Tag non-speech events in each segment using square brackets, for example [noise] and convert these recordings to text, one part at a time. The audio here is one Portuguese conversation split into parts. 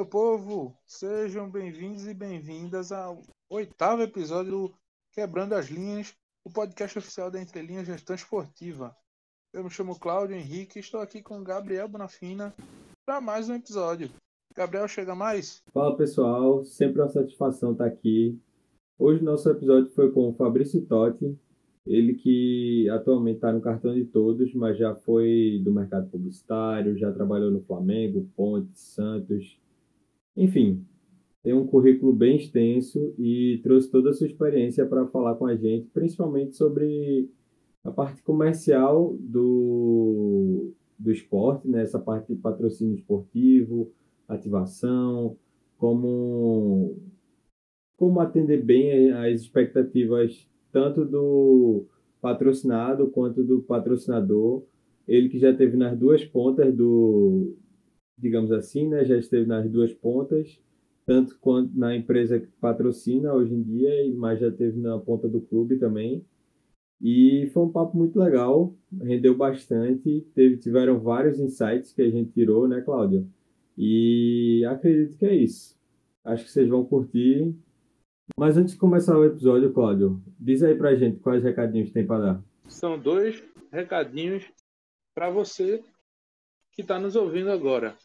meu povo! Sejam bem-vindos e bem-vindas ao oitavo episódio do Quebrando as Linhas, o podcast oficial da Entrelinhas Gestão Esportiva. Eu me chamo Cláudio Henrique e estou aqui com Gabriel Bonafina para mais um episódio. Gabriel, chega mais? Fala pessoal, sempre uma satisfação estar aqui. Hoje nosso episódio foi com o Fabrício Totti, ele que atualmente está no cartão de todos, mas já foi do mercado publicitário, já trabalhou no Flamengo, Ponte, Santos, enfim, tem um currículo bem extenso e trouxe toda a sua experiência para falar com a gente, principalmente sobre a parte comercial do, do esporte, né? essa parte de patrocínio esportivo, ativação, como, como atender bem as expectativas tanto do patrocinado quanto do patrocinador. Ele que já esteve nas duas pontas do, digamos assim, né? já esteve nas duas pontas, tanto quanto na empresa que patrocina hoje em dia, mas já esteve na ponta do clube também. E foi um papo muito legal, rendeu bastante, teve, tiveram vários insights que a gente tirou, né, Cláudio? E acredito que é isso. Acho que vocês vão curtir. Mas antes de começar o episódio, Cláudio, diz aí pra gente quais recadinhos tem para dar. São dois recadinhos para você que está nos ouvindo agora.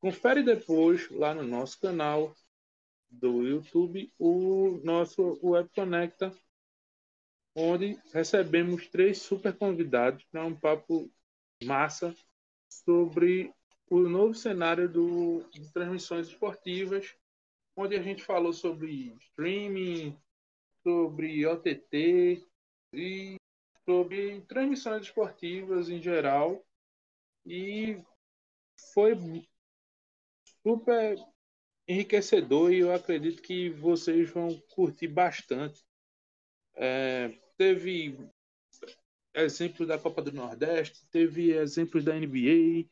Confere depois lá no nosso canal do YouTube o nosso Web Conecta, onde recebemos três super convidados para um papo massa sobre o novo cenário do, de transmissões esportivas, onde a gente falou sobre streaming, sobre OTT e sobre transmissões esportivas em geral. E foi super enriquecedor e eu acredito que vocês vão curtir bastante. É, teve exemplos da Copa do Nordeste, teve exemplos da NBA,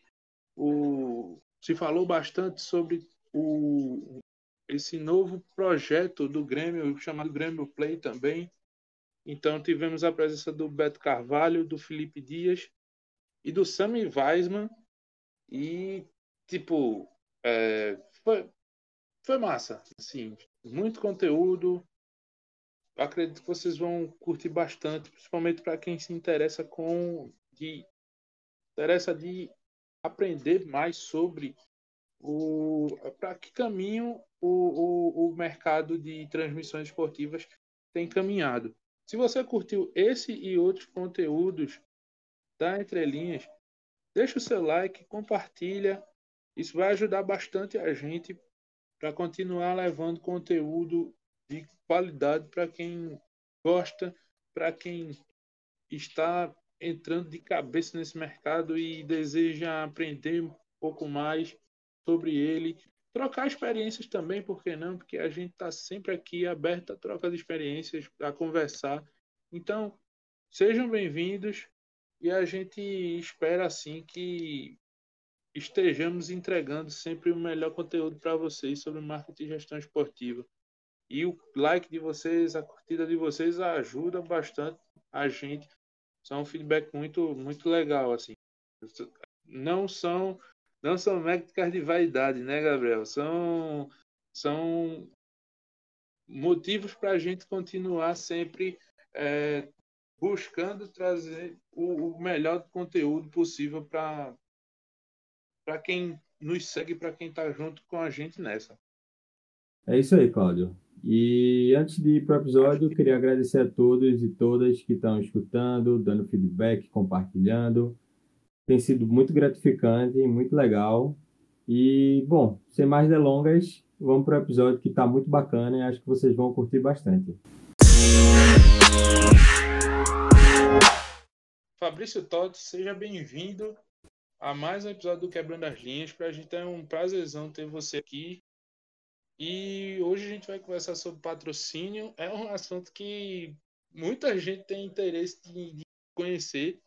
o, se falou bastante sobre o, esse novo projeto do Grêmio, chamado Grêmio Play também. Então tivemos a presença do Beto Carvalho, do Felipe Dias e do Sammy Weisman. E, tipo, é, foi, foi massa. Assim, muito conteúdo. Acredito que vocês vão curtir bastante, principalmente para quem se interessa com de interessa de aprender mais sobre o para que caminho o, o, o mercado de transmissões esportivas tem caminhado. Se você curtiu esse e outros conteúdos da Entrelinhas, deixa o seu like, compartilha. Isso vai ajudar bastante a gente para continuar levando conteúdo de qualidade para quem gosta, para quem está entrando de cabeça nesse mercado e deseja aprender um pouco mais sobre ele. Trocar experiências também, por que não? Porque a gente está sempre aqui aberto a troca de experiências, a conversar. Então, sejam bem-vindos e a gente espera assim que estejamos entregando sempre o melhor conteúdo para vocês sobre marketing e gestão esportiva. E o like de vocês, a curtida de vocês ajuda bastante a gente são um feedback muito muito legal assim. Não são não são métricas de vaidade, né, Gabriel? São são motivos para a gente continuar sempre é, buscando trazer o, o melhor conteúdo possível para para quem nos segue, para quem está junto com a gente nessa. É isso aí, Cláudio. E antes de ir para o episódio, queria agradecer a todos e todas que estão escutando, dando feedback, compartilhando. Tem sido muito gratificante, muito legal. E, bom, sem mais delongas, vamos para o episódio que está muito bacana e acho que vocês vão curtir bastante. Fabrício Totti, seja bem-vindo a mais um episódio do Quebrando as Linhas. Para a gente é um prazerzão ter você aqui e hoje a gente vai conversar sobre patrocínio. É um assunto que muita gente tem interesse de, conhecer.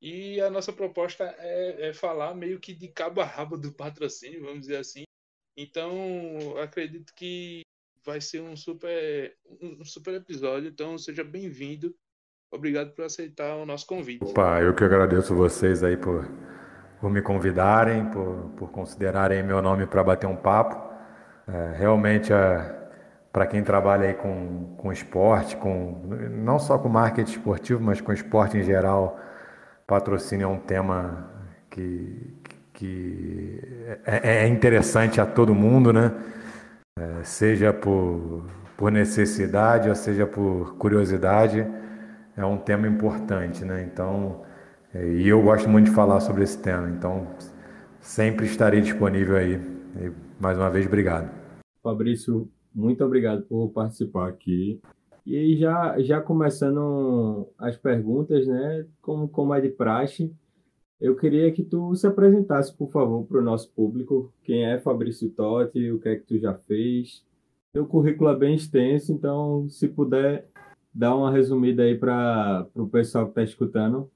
E a nossa proposta é, é, falar meio que de cabo a rabo do patrocínio, vamos dizer assim. Então, acredito que vai ser um super, um super episódio. Então, seja bem-vindo. Obrigado por aceitar o nosso convite. Opa, eu que agradeço vocês aí por por me convidarem, por, por considerarem meu nome para bater um papo. É, realmente, é, para quem trabalha aí com, com esporte, com, não só com marketing esportivo, mas com esporte em geral, patrocínio é um tema que, que é, é interessante a todo mundo, né? É, seja por, por necessidade ou seja por curiosidade, é um tema importante, né? Então, é, e eu gosto muito de falar sobre esse tema, então sempre estarei disponível aí. E, mais uma vez, obrigado. Fabrício, muito obrigado por participar aqui. E já, já começando as perguntas, né? Como, como é de praxe, eu queria que tu se apresentasse, por favor, para o nosso público. Quem é Fabrício Totti, o que é que tu já fez. Teu currículo é bem extenso, então, se puder dar uma resumida aí para o pessoal que está escutando.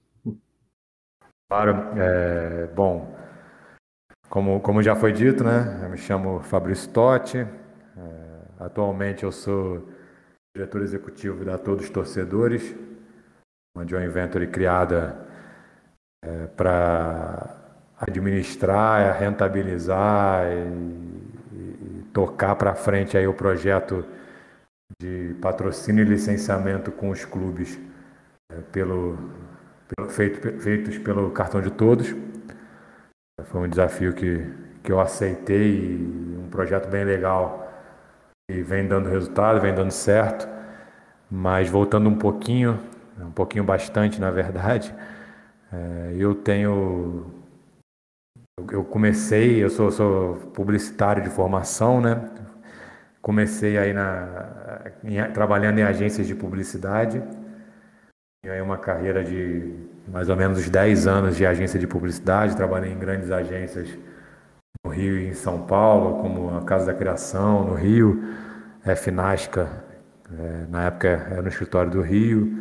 Claro. É, bom, como, como já foi dito, né? Eu me chamo Fabrício Totti. É, atualmente eu sou diretor executivo da Todos Torcedores, uma joint venture criada é, para administrar, rentabilizar e, e tocar para frente aí o projeto de patrocínio e licenciamento com os clubes é, pelo feito, feitos pelo cartão de todos. Foi um desafio que, que eu aceitei um projeto bem legal e vem dando resultado, vem dando certo. Mas voltando um pouquinho, um pouquinho bastante na verdade, é, [laughs] eu tenho. Eu comecei, eu sou, sou, publicitário de formação, né? Comecei aí na, em, trabalhando em agências de publicidade. Tenho aí uma carreira de mais ou menos 10 anos de agência de publicidade. Trabalhei em grandes agências no Rio e em São Paulo, como a Casa da Criação, no Rio, Finasca, é, na época era no escritório do Rio.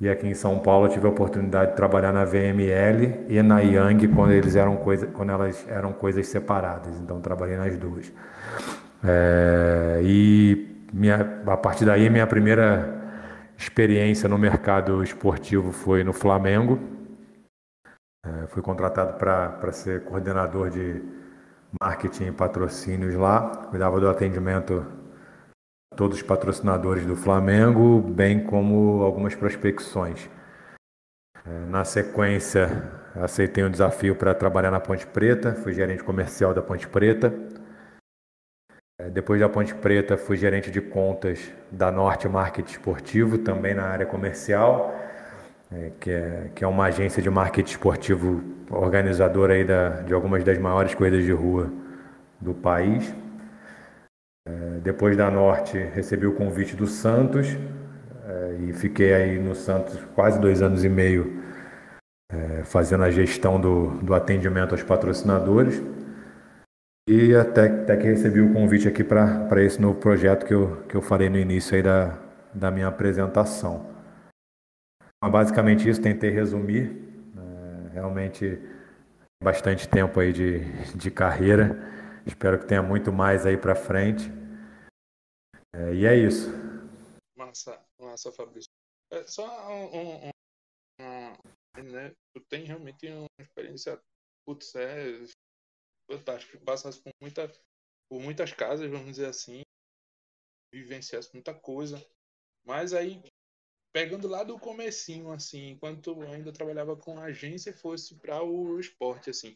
E aqui em São Paulo tive a oportunidade de trabalhar na VML e na Yang quando eles eram coisa, quando elas eram coisas separadas. Então trabalhei nas duas. É, e minha, a partir daí minha primeira experiência no mercado esportivo foi no Flamengo. É, fui contratado para ser coordenador de marketing e patrocínios lá. Cuidava do atendimento todos os patrocinadores do Flamengo, bem como algumas prospecções. É, na sequência, aceitei um desafio para trabalhar na Ponte Preta, fui gerente comercial da Ponte Preta. É, depois da Ponte Preta, fui gerente de contas da Norte Marketing Esportivo, também na área comercial, é, que, é, que é uma agência de marketing esportivo organizadora aí da, de algumas das maiores corridas de rua do país. É, depois da Norte, recebi o convite do Santos e fiquei aí no Santos quase dois anos e meio fazendo a gestão do, do atendimento aos patrocinadores. E até, até que recebi o convite aqui para esse novo projeto que eu, que eu falei no início aí da, da minha apresentação. Basicamente isso, tentei resumir. É, realmente bastante tempo aí de, de carreira. Espero que tenha muito mais aí para frente. É, e é isso. Massa, massa, Fabrício. É só um, um, um, né? Tu tem realmente uma experiência, putz, é fantástico. Passasse por, muita, por muitas casas, vamos dizer assim, vivenciasse muita coisa. Mas aí, pegando lá do comecinho, assim, enquanto tu ainda trabalhava com agência fosse para o esporte, assim,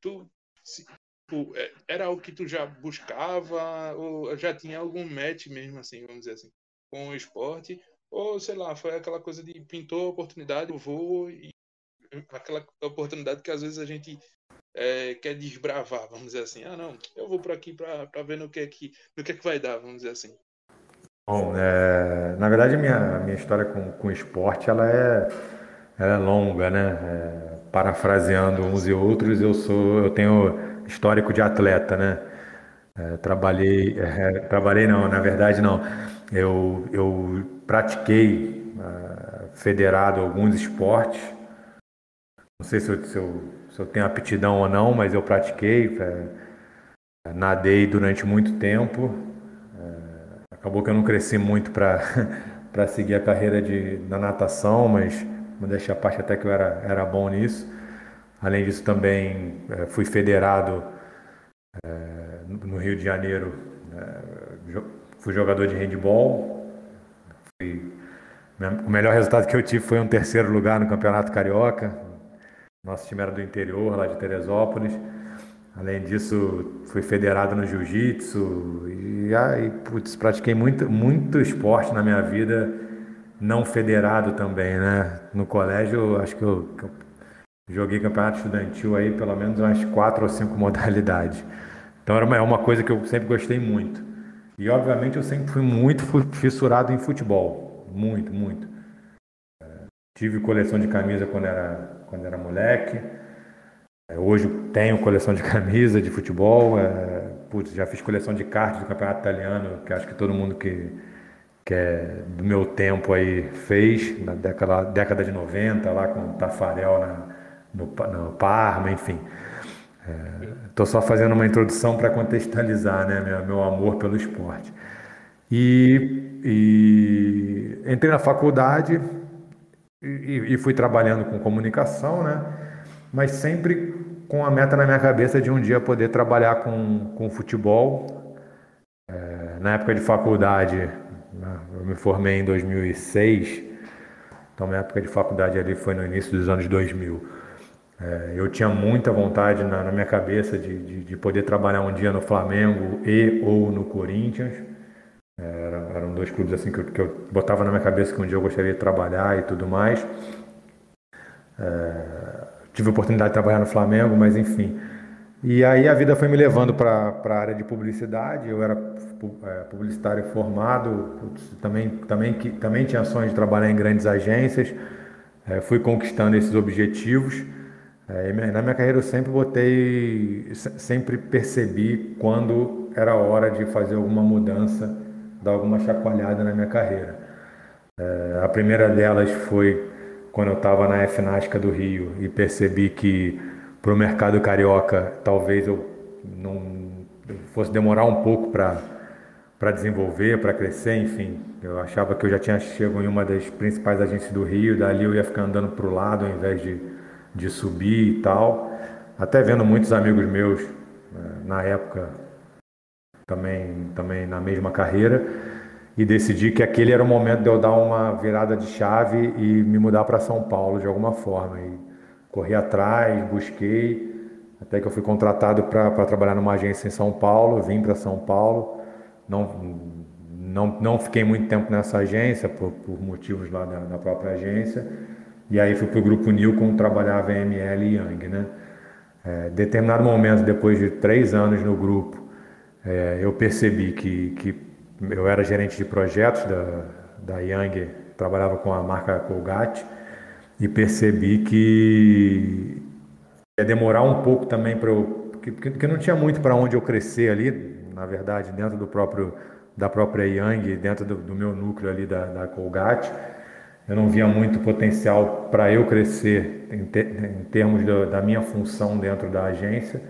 tu se, tipo, é, era algo que tu já buscava ou já tinha algum match mesmo assim, vamos dizer assim, com o esporte? Ou, sei lá, foi aquela coisa de pintou a oportunidade, eu vou e aquela oportunidade que às vezes a gente é, quer desbravar, vamos dizer assim. Ah, não, eu vou por aqui para ver no que, é que, no que é que vai dar, vamos dizer assim. Bom, é, na verdade, minha, minha história com, com esporte, ela é, ela é longa, né? É, parafraseando uns e outros, eu sou, eu tenho histórico de atleta, né? É, trabalhei, é, trabalhei não, na verdade não. Eu, eu pratiquei uh, federado alguns esportes. Não sei se eu, se eu, eu tenho aptidão ou não, mas eu pratiquei. É, nadei durante muito tempo. É, acabou que eu não cresci muito para [laughs] seguir a carreira de, na natação, mas deixar a parte até que eu era, era bom nisso. Além disso, também é, fui federado é, no Rio de Janeiro, é, fui jogador de handball. Fui, o melhor resultado que eu tive foi um terceiro lugar no Campeonato Carioca. Nosso time era do interior, lá de Teresópolis. Além disso, fui federado no jiu-jitsu e aí, putz, pratiquei muito, muito esporte na minha vida, não federado também, né? No colégio, acho que eu, que eu joguei campeonato estudantil aí pelo menos umas quatro ou cinco [laughs] modalidades. Então era uma, é uma coisa que eu sempre gostei muito. E obviamente eu sempre fui muito fissurado em futebol, muito, muito. É, tive coleção de camisa quando era, quando era moleque. É, hoje tenho coleção de [laughs] camisa de futebol. É, putz, já fiz coleção de cartas do campeonato italiano, que acho que todo mundo que, que é do meu tempo aí fez, na década, década de 90, lá com o Tafarel na, no, no Parma, enfim. Estou é, só fazendo uma introdução para contextualizar né, meu, meu, amor pelo esporte. E, e entrei na faculdade e, e, fui trabalhando com comunicação, né, mas sempre com a meta na minha cabeça de um dia poder trabalhar com, com futebol. É, na época de faculdade, né, eu me formei em 2006, então minha época de faculdade ali foi no início dos anos 2000. É, eu tinha muita vontade na, na minha cabeça de, de, de, poder trabalhar um dia no Flamengo e ou no Corinthians. Eram, dois clubes assim que eu, que eu, botava na minha cabeça que um dia eu gostaria de trabalhar e tudo mais. É, tive a oportunidade de trabalhar no Flamengo, mas enfim. E aí a vida foi me levando para a área de publicidade. Eu era é, publicitário formado, também, também, também tinha sonhos de trabalhar em grandes agências. É, fui conquistando esses objetivos. É, na minha carreira eu sempre botei, sempre percebi quando era hora de fazer alguma mudança, dar alguma chacoalhada na minha carreira. É, a primeira delas foi quando eu estava na FNASCA do Rio e percebi que para o mercado carioca talvez eu não fosse demorar um pouco para desenvolver, para crescer, enfim. Eu achava que eu já tinha chegado em uma das principais agências do Rio, dali eu ia ficar andando para o lado ao invés de de subir e tal. Até vendo muitos amigos meus né, na época também, também na mesma carreira e decidi que aquele era o momento de eu dar uma virada de chave e me mudar para São Paulo de alguma forma. E corri atrás, busquei, até que eu fui contratado para trabalhar numa agência em São Paulo, vim para São Paulo. Não, não, não fiquei muito tempo nessa agência por, por motivos lá da, da própria agência e aí fui para o grupo Nilcon trabalhar VML e Yang, né? É, determinado momento, depois de três anos no grupo, é, eu percebi que, que eu era gerente de projetos da, da Yang, trabalhava com a marca Colgate, e percebi que ia demorar um pouco também para eu. Porque, porque não tinha muito para onde eu crescer ali, na verdade, dentro do próprio da própria Yang, dentro do, do meu núcleo ali da, da Colgate eu não via muito potencial para eu crescer em, te, em termos da, da, minha função dentro da agência.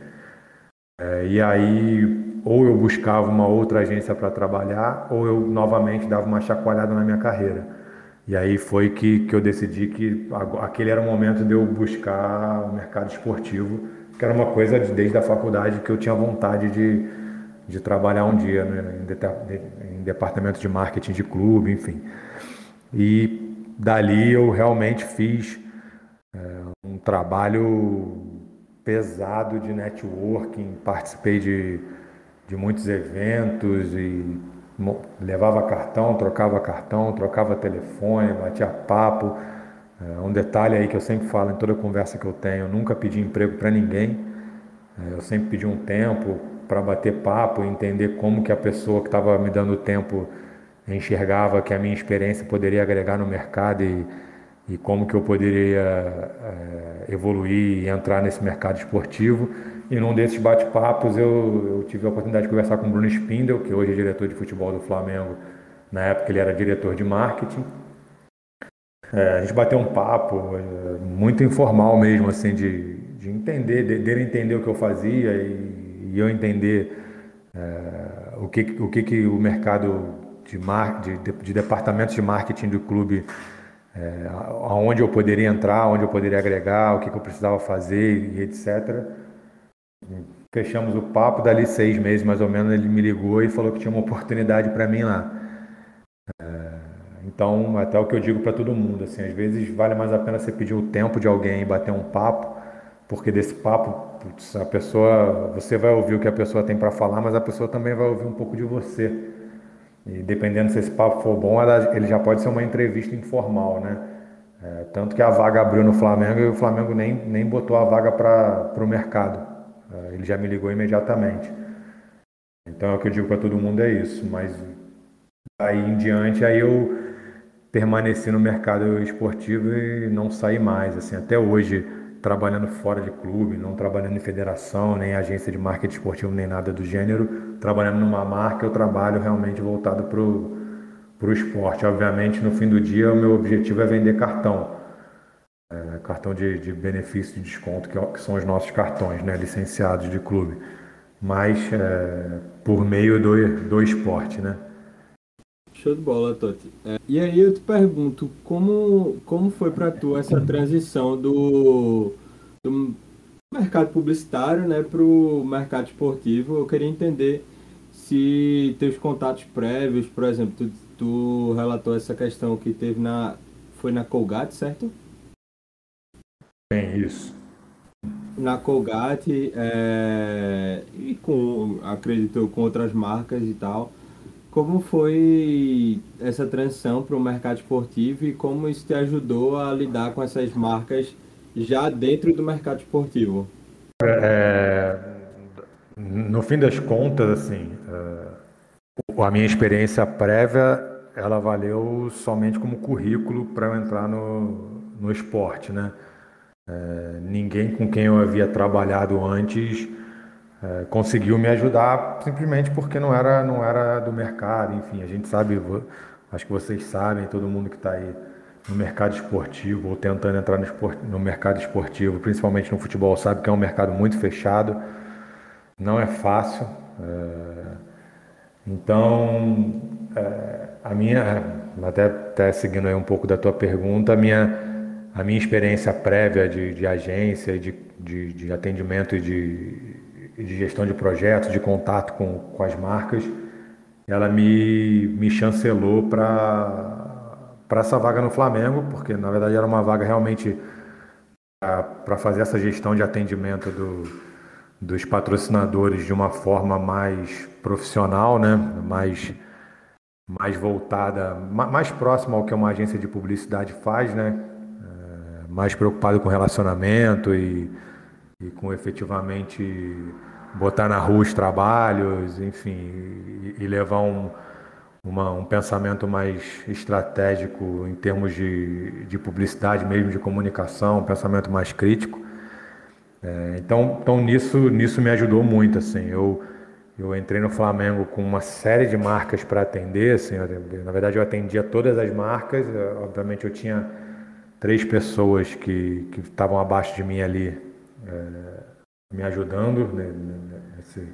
É, e aí, ou eu buscava uma outra agência para trabalhar, ou eu novamente dava uma chacoalhada na minha carreira. E aí foi que, que eu decidi que aquele era o momento de eu buscar o mercado esportivo, que era uma coisa desde a faculdade que eu tinha vontade de, de trabalhar um dia né, em, em departamento de marketing de clube, enfim. E dali eu realmente fiz é, um trabalho pesado de networking, participei de, de muitos eventos e levava cartão, trocava cartão, trocava telefone, batia papo. É, um detalhe aí que eu sempre falo em toda conversa que eu tenho, eu nunca pedi emprego para ninguém. É, eu sempre pedi um tempo para bater papo, entender como que a pessoa que estava me dando tempo enxergava que a minha experiência poderia agregar no mercado e, e como que eu poderia é, evoluir e entrar nesse mercado esportivo. E num desses bate-papos eu, eu, tive a oportunidade de conversar com o Bruno Spindel, que hoje é diretor de futebol do Flamengo. Na época ele era diretor de marketing. É, a gente bateu um papo é, muito informal mesmo, assim, de, de entender, de, dele entender o que eu fazia e, e eu entender é, o, que, o que, que o mercado de, mar, de, de, de departamentos de marketing do clube é, aonde eu poderia entrar, onde eu poderia agregar, o que, que eu precisava fazer e etc. Fechamos o papo, dali seis meses mais ou menos ele me ligou e falou que tinha uma oportunidade para mim lá. É, então, até o que eu digo para todo mundo, assim, às vezes vale mais a pena você pedir o tempo de alguém e bater um papo, porque desse papo, putz, a pessoa, você vai ouvir o que a pessoa tem para falar, mas a pessoa também vai ouvir um pouco de você. E dependendo se esse papo for bom, ela, ele já pode ser uma entrevista informal, né? É, tanto que a vaga abriu no Flamengo e o Flamengo nem, nem botou a vaga para o mercado. É, ele já me ligou imediatamente. Então é o que eu digo para todo mundo é isso. Mas aí em diante, aí eu permaneci no mercado esportivo e não saí mais. Assim, até hoje trabalhando fora de clube, não trabalhando em federação, nem agência de marketing esportivo, nem nada do gênero. Trabalhando numa marca, eu trabalho realmente voltado para o esporte. Obviamente, no fim do dia, o meu objetivo é vender cartão. É, cartão de, de benefício de desconto, que, é que, são os nossos cartões, né, licenciados de clube. Mas é, por meio do, do esporte, né? Show de bola, Totti. É, e aí eu te pergunto, como, como foi para tu essa transição do, do mercado publicitário né, para o mercado esportivo? Eu queria entender se teus contatos prévios, por exemplo, tu, tu relatou essa questão que teve na... Foi na Colgate, certo? Bem, isso. Na Colgate é, e com, acredito, com outras marcas e tal como foi essa transição para o mercado esportivo e como isso te ajudou a lidar com essas marcas já dentro do mercado esportivo? É, no fim das contas, assim, é, a minha experiência prévia ela valeu somente como currículo para eu entrar no, no esporte, né? É, ninguém com quem eu havia trabalhado antes é, conseguiu me ajudar simplesmente porque não era, não era do mercado, enfim, a gente sabe, acho que vocês sabem, todo mundo que está aí no mercado esportivo ou tentando entrar no, esport, no mercado esportivo, principalmente no futebol, sabe que é um mercado muito fechado, não é fácil. É, então, a minha, até, até seguindo aí um pouco da tua pergunta, a minha, a minha experiência prévia de, de agência, de, de, de atendimento e de, de gestão de projetos, de contato com, com as marcas, ela me, me chancelou para essa vaga no Flamengo, porque na verdade era uma vaga realmente para fazer essa gestão de atendimento do, dos patrocinadores de uma forma mais profissional, né? mais, mais voltada, mais próxima ao que uma agência de publicidade faz, né? Mais preocupado com relacionamento e, e com efetivamente botar na rua os trabalhos, enfim, e, e levar um, uma, um pensamento mais estratégico em termos de, de publicidade, mesmo de comunicação, um pensamento mais crítico. É, então, então nisso, nisso me ajudou muito, assim. Eu, eu entrei no Flamengo com uma série de marcas para atender, assim, eu, na verdade eu atendia todas as marcas, obviamente eu tinha três pessoas que, estavam abaixo de mim ali, é, me ajudando né, nesse,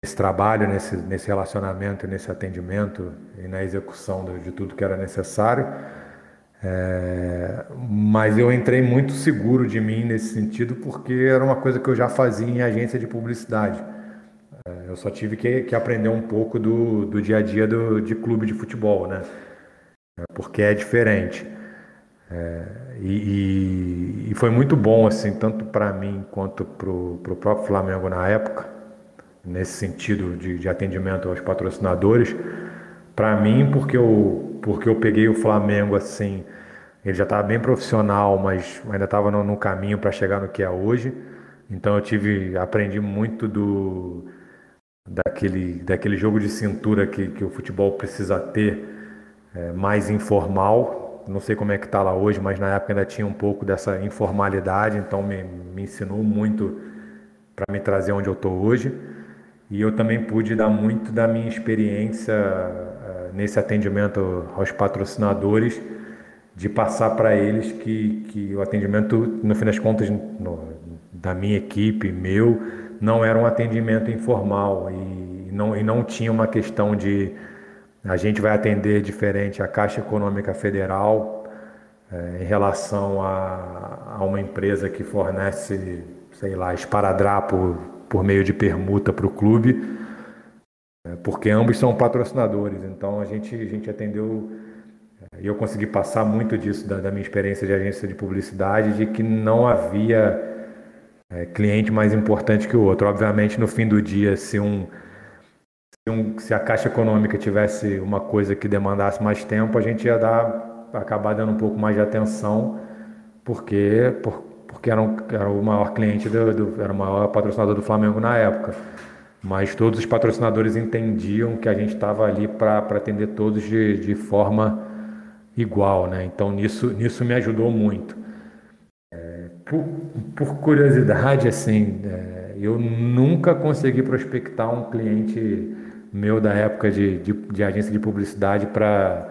nesse trabalho, nesse, nesse relacionamento, nesse atendimento e na execução de tudo que era necessário. É, mas eu entrei muito seguro de mim nesse sentido porque era uma coisa que eu já fazia em agência de publicidade. É, eu só tive que, que, aprender um pouco do, do dia a dia do, de clube de futebol, né? É, porque é diferente. É, e, e, foi muito bom, assim, tanto para mim quanto para o próprio Flamengo na época, nesse sentido de, de atendimento aos patrocinadores. Para mim, porque eu, porque eu peguei o Flamengo assim, ele já estava bem profissional, mas ainda estava no, no, caminho para chegar no que é hoje. Então eu tive, aprendi muito do daquele, daquele jogo de cintura que, que o futebol precisa ter, é, mais informal, não sei como é que está lá hoje, mas na época ainda tinha um pouco dessa informalidade, então me, me ensinou muito para me trazer onde eu estou hoje. E eu também pude dar muito da minha experiência uh, nesse atendimento aos patrocinadores, de passar para eles que, que o atendimento, no fim das contas, no, da minha equipe, meu, não era um atendimento informal e não, e não tinha uma questão de a gente vai atender diferente a Caixa Econômica Federal é, em relação a, a, uma empresa que fornece, sei lá, esparadrapo por meio de permuta para o clube, é, porque ambos são patrocinadores. Então a gente, a gente atendeu e eu consegui passar muito disso da, da, minha experiência de agência de publicidade, de que não havia é, cliente mais importante que o outro. Obviamente, no fim do dia, se um, um, se a Caixa Econômica tivesse uma coisa que demandasse mais tempo, a gente ia dar, acabar dando um pouco mais de atenção, porque, por, porque era, um, era o maior cliente, do, do, era o maior patrocinador do Flamengo na época. Mas todos os patrocinadores entendiam que a gente estava ali para atender todos de, de forma igual, né? Então nisso, nisso me ajudou muito. É, por, por, curiosidade, assim, é, eu nunca consegui prospectar um cliente meu da época de, de, de agência de publicidade para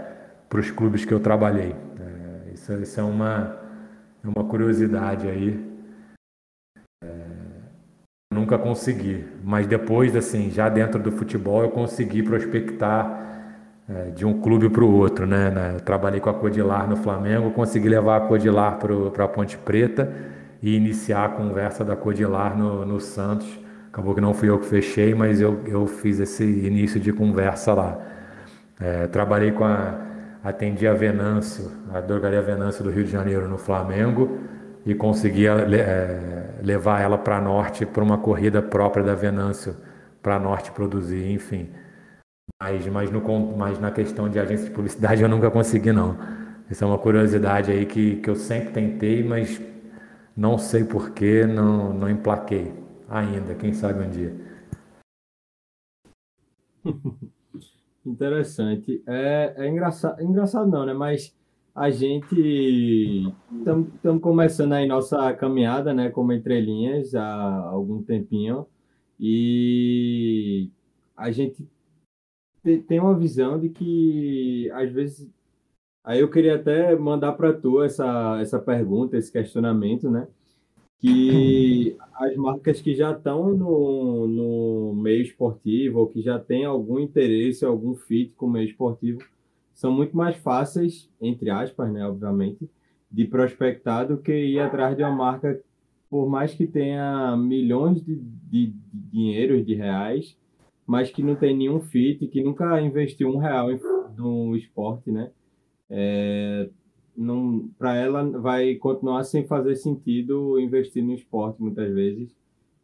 os clubes que eu trabalhei. É, isso, isso, é uma, é uma curiosidade aí. É, nunca consegui, mas depois, assim, já dentro do futebol, eu consegui prospectar é, de um clube para o outro, né? Eu trabalhei com a Codilar no Flamengo, consegui levar a Codilar para a Ponte Preta e iniciar a conversa da Codilar no, no Santos. Acabou que não fui eu que fechei, mas eu, eu fiz esse início de conversa lá. É, trabalhei com a. Atendi a Venâncio, a drogaria Venâncio do Rio de Janeiro no Flamengo e consegui é, levar ela para Norte para uma corrida própria da Venâncio para Norte produzir, enfim. Mas, mas, no, mas na questão de agência de publicidade [laughs] eu nunca consegui, não. Essa é uma curiosidade aí que, que eu sempre tentei, mas não sei porquê, não, não emplaquei ainda. Quem sabe um dia. [laughs] Interessante. É, é engraçado, engraçado não, né? Mas a gente estamos começando aí nossa caminhada, né? Como entrelinhas há algum tempinho e a gente tem uma visão de que, às vezes, aí eu queria até mandar para tu essa, essa pergunta, esse questionamento, né? Que [clears throat] as marcas que já estão no, no meio esportivo, ou que já têm algum interesse, algum fit com o meio esportivo, são muito mais fáceis, entre aspas, né, obviamente, de prospectar do que ir atrás de uma marca, por mais que tenha milhões de, de, de dinheiros, de reais, mas que não tem nenhum fit, que nunca investiu um real no esporte, né? É, para ela vai continuar sem fazer sentido investir no esporte muitas vezes.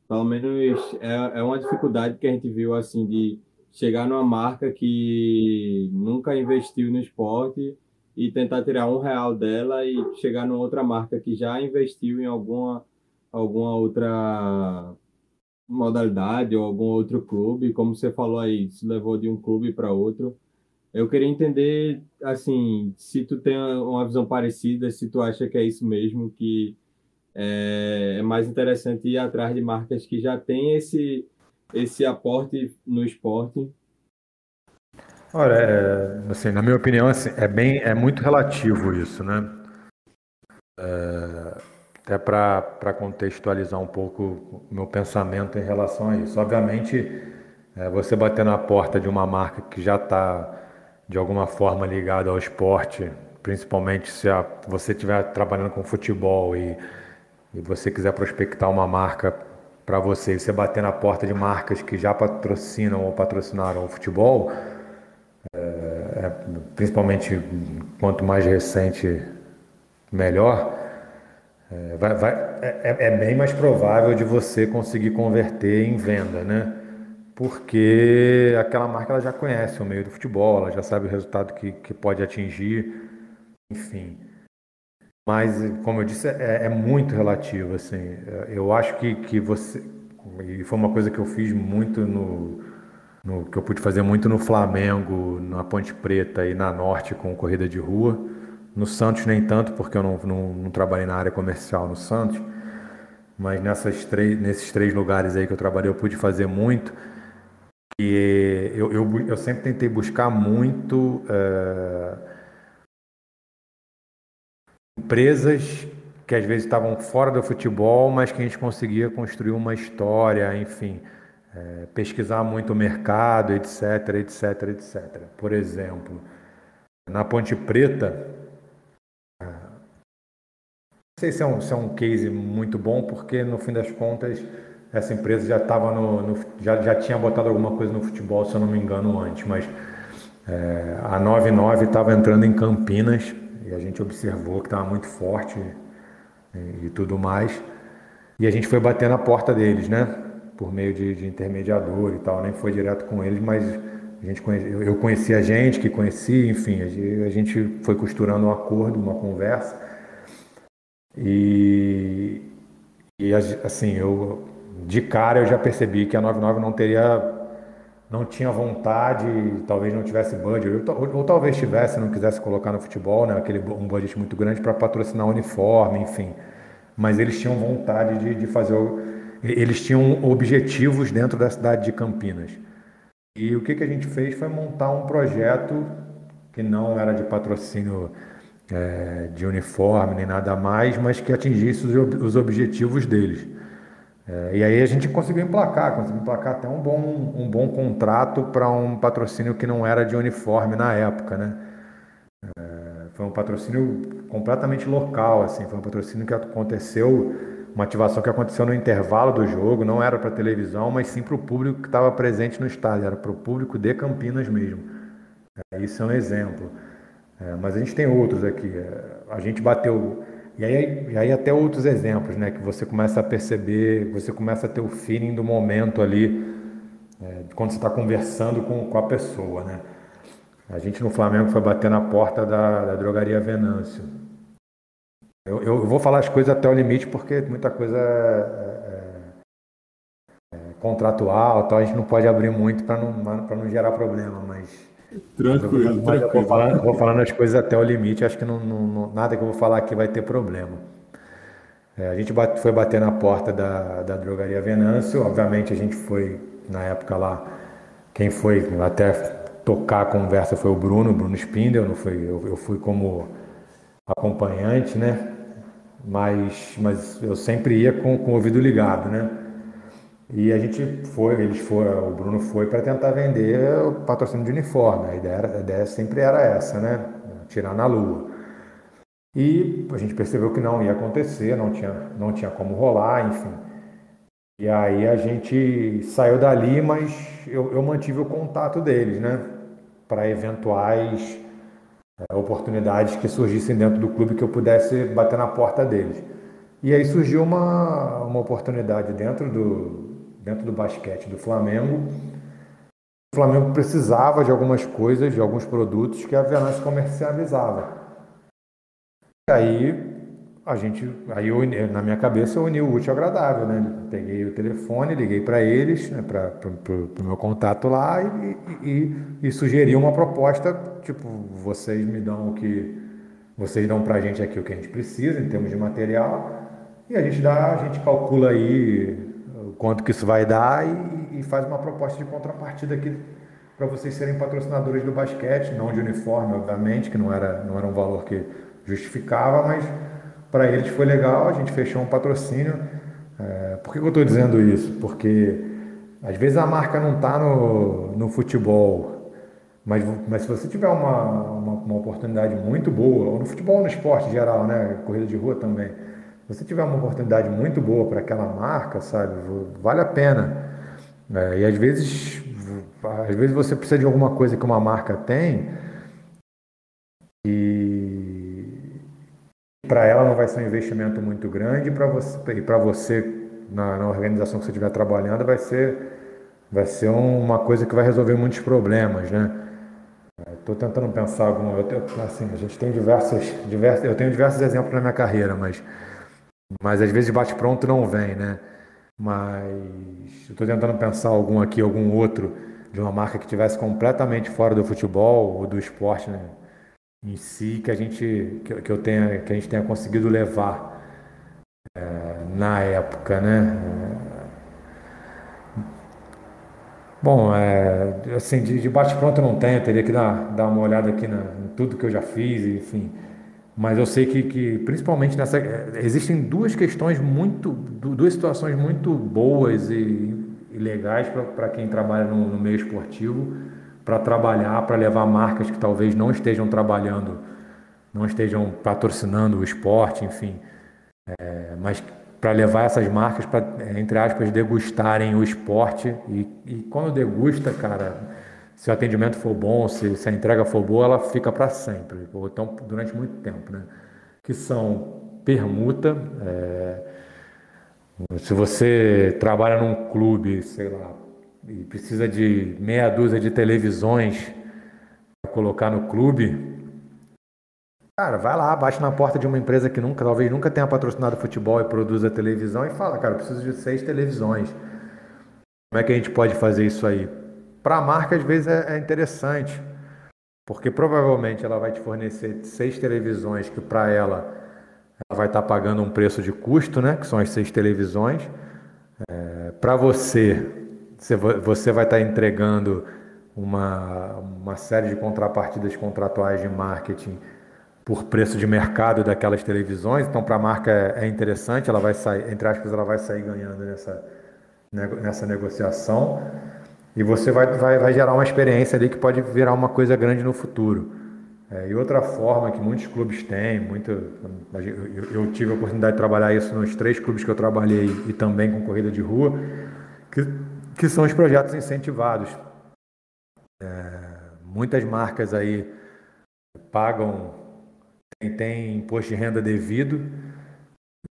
Pelo menos é, é uma dificuldade que a gente viu assim de chegar numa marca que nunca investiu no esporte e tentar tirar um real dela e chegar numa outra marca que já investiu em alguma alguma outra modalidade ou algum outro clube, como você falou aí, se levou de um clube para outro. Eu queria entender, assim, se tu tem uma visão parecida, se tu acha que é isso mesmo, que é, é mais interessante ir atrás de marcas que já têm esse, esse aporte no esporte. Olha, é, assim, na minha opinião, assim, é bem, é muito relativo isso, né? É até para contextualizar um pouco o meu pensamento em relação a isso. Obviamente, é, você bater na porta de uma marca que já está de alguma forma ligada ao esporte, principalmente se a, você estiver trabalhando com futebol e, e você quiser prospectar uma marca para você, você bater na porta de marcas que já patrocinam ou patrocinaram o futebol, é, é, principalmente quanto mais recente, melhor é, vai, vai, é, é, bem mais provável de você conseguir converter em venda, né? Porque aquela marca ela já conhece o meio do futebol, ela já sabe o resultado que, que pode atingir, enfim. Mas, como eu disse, é, é muito relativo, assim. Eu acho que, que você... E foi uma coisa que eu fiz muito no, no... que eu pude fazer muito no Flamengo, na Ponte Preta e na Norte com corrida de rua no Santos nem tanto, porque eu não, não, não trabalhei na área comercial no Santos, mas nessas três, nesses três lugares aí que eu trabalhei eu pude fazer muito. E eu, eu, eu sempre tentei buscar muito é, empresas que às vezes estavam fora do futebol, mas que a gente conseguia construir uma história, enfim, é, pesquisar muito o mercado, etc, etc, etc. Por exemplo, na Ponte Preta, sei se é, um, se é um case muito bom, porque no fim das contas essa empresa já estava no, no, já, já tinha botado alguma coisa no futebol, se eu não me engano, antes, mas é, a 99 estava entrando em Campinas e a gente observou que estava muito forte e, e, tudo mais. E a gente foi bater na porta deles, né? Por meio de, de intermediador e tal, nem foi direto com eles, mas a gente conhece, eu conheci a gente que conhecia, enfim, a gente foi costurando um acordo, uma conversa. E, e assim, eu de cara eu já percebi que a 99 não teria não tinha vontade, talvez não tivesse budget, ou, ou, talvez tivesse, não quisesse colocar no futebol, né, aquele um budget muito grande para patrocinar uniforme, enfim. Mas eles tinham vontade de, de fazer, eles tinham objetivos dentro da cidade de Campinas. E o que, que a gente fez foi montar um projeto que não era de patrocínio é, de uniforme nem nada mais, mas que atingisse os, os objetivos deles. É, e aí a gente conseguiu emplacar, conseguiu emplacar até um bom, um bom contrato para um patrocínio que não era de uniforme na época, né? É, foi um patrocínio completamente local, assim, foi um patrocínio que aconteceu, uma ativação que aconteceu no intervalo do jogo, não era para televisão, mas sim para o público que estava presente no estádio, era para o público de Campinas mesmo. É, isso é um exemplo. É, mas a gente tem outros aqui. É, a gente bateu e aí, e aí até outros exemplos, né? Que você começa a perceber, você começa a ter o feeling do momento ali, é, quando você está conversando com, com a pessoa, né? A gente no Flamengo foi bater na porta da, da drogaria Venâncio. Eu, eu, vou falar as coisas até o limite porque muita coisa é, é, é contratual, tal, a gente não pode abrir muito para não, não gerar problema, mas Tranquilo, tranquilo. Vou falando, vou falando, as coisas até o limite, acho que não, não, nada que eu vou falar aqui vai ter problema. É, a gente bate, foi bater na porta da, da drogaria Venâncio, obviamente a gente foi, na época lá, quem foi até tocar a conversa foi o Bruno, Bruno Spindel, não foi, eu, eu fui como acompanhante, né? Mas, mas eu sempre ia com, com o ouvido ligado, né? E a gente foi, eles foram, o Bruno foi para tentar vender o patrocínio de uniforme. A ideia, a ideia sempre era essa, né? Tirar na lua. E a gente percebeu que não ia acontecer, não tinha, não tinha como rolar, enfim. E aí a gente saiu dali, mas eu, eu mantive o contato deles, né? Para eventuais é, oportunidades que surgissem dentro do clube que eu pudesse bater na porta deles. E aí surgiu uma, uma oportunidade dentro do, dentro do basquete do Flamengo. O Flamengo precisava de algumas coisas, de alguns produtos que a Venance comercializava. E aí a gente, aí eu, na minha cabeça eu uni o útil ao agradável, né? Peguei o telefone, liguei para eles, né, para o meu contato lá e, e, e, sugeri uma proposta, tipo, vocês me dão o que vocês dão para a gente aqui o que a gente precisa em termos de material e a gente dá, a gente calcula aí quanto que isso vai dar e, e faz uma proposta de contrapartida aqui para vocês serem patrocinadores do basquete, não de uniforme, obviamente, que não era, não era um valor que justificava, mas para eles foi legal, a gente fechou um patrocínio. É, por que eu estou dizendo isso? Porque às vezes a marca não está no, no futebol, mas, mas se você tiver uma, uma, uma oportunidade muito boa, ou no futebol no esporte geral, né? corrida de rua também, você tiver uma oportunidade muito boa para aquela marca, sabe, vale a pena. É, e às vezes, às vezes você precisa de alguma coisa que uma marca tem e para ela não vai ser um investimento muito grande para você e para você na, na, organização que você estiver trabalhando vai ser vai ser uma coisa que vai resolver muitos problemas, né? Estou tentando pensar algum, eu, assim, a gente tem diversas, diversas, eu tenho diversos exemplos na minha carreira, mas mas às vezes bate pronto não vem, né? Mas eu estou tentando pensar algum aqui, algum outro de uma marca que tivesse completamente fora do futebol ou do esporte né? em si que a gente que, eu tenha que a gente tenha conseguido levar é, na época, né? Bom, é, assim, de, de bate-pronto não tenho, teria que dar, dar uma olhada aqui na, em tudo que eu já fiz, enfim. Mas eu sei que, que principalmente nessa. Existem duas questões muito. duas situações muito boas e, e legais para quem trabalha no, no meio esportivo, para trabalhar, para levar marcas que talvez não estejam trabalhando, não estejam patrocinando o esporte, enfim. é, mas para levar essas marcas para, entre aspas, degustarem o esporte. E, e, quando degusta, cara, se o atendimento for bom, se, se a entrega for boa, ela fica para sempre, ou então durante muito tempo, né? Que são permuta. É, se você trabalha num clube, sei lá, e precisa de meia dúzia de televisões para colocar no clube, Cara, vai lá, bate na porta de uma empresa que nunca, talvez nunca tenha patrocinado futebol e produza televisão e fala, cara, preciso de seis televisões. Como é que a gente pode fazer isso aí? Para a marca, às vezes, é, é interessante, porque provavelmente ela vai te fornecer seis televisões que para ela, ela vai estar tá pagando um preço de custo, né? Que são as seis televisões. É, para você, você vai estar tá entregando uma, uma série de contrapartidas contratuais de marketing por preço de mercado daquelas televisões. Então, para a marca é, é interessante, ela vai sair, entre aspas, ela vai sair ganhando nessa, nessa negociação. E você vai, vai, vai gerar uma experiência ali que pode virar uma coisa grande no futuro. É, e outra forma que muitos clubes têm, muito, eu, eu, tive a oportunidade de trabalhar isso nos três clubes que eu trabalhei e também com corrida de rua, que, que são os projetos incentivados. É, muitas marcas aí pagam tem, tem imposto de renda devido.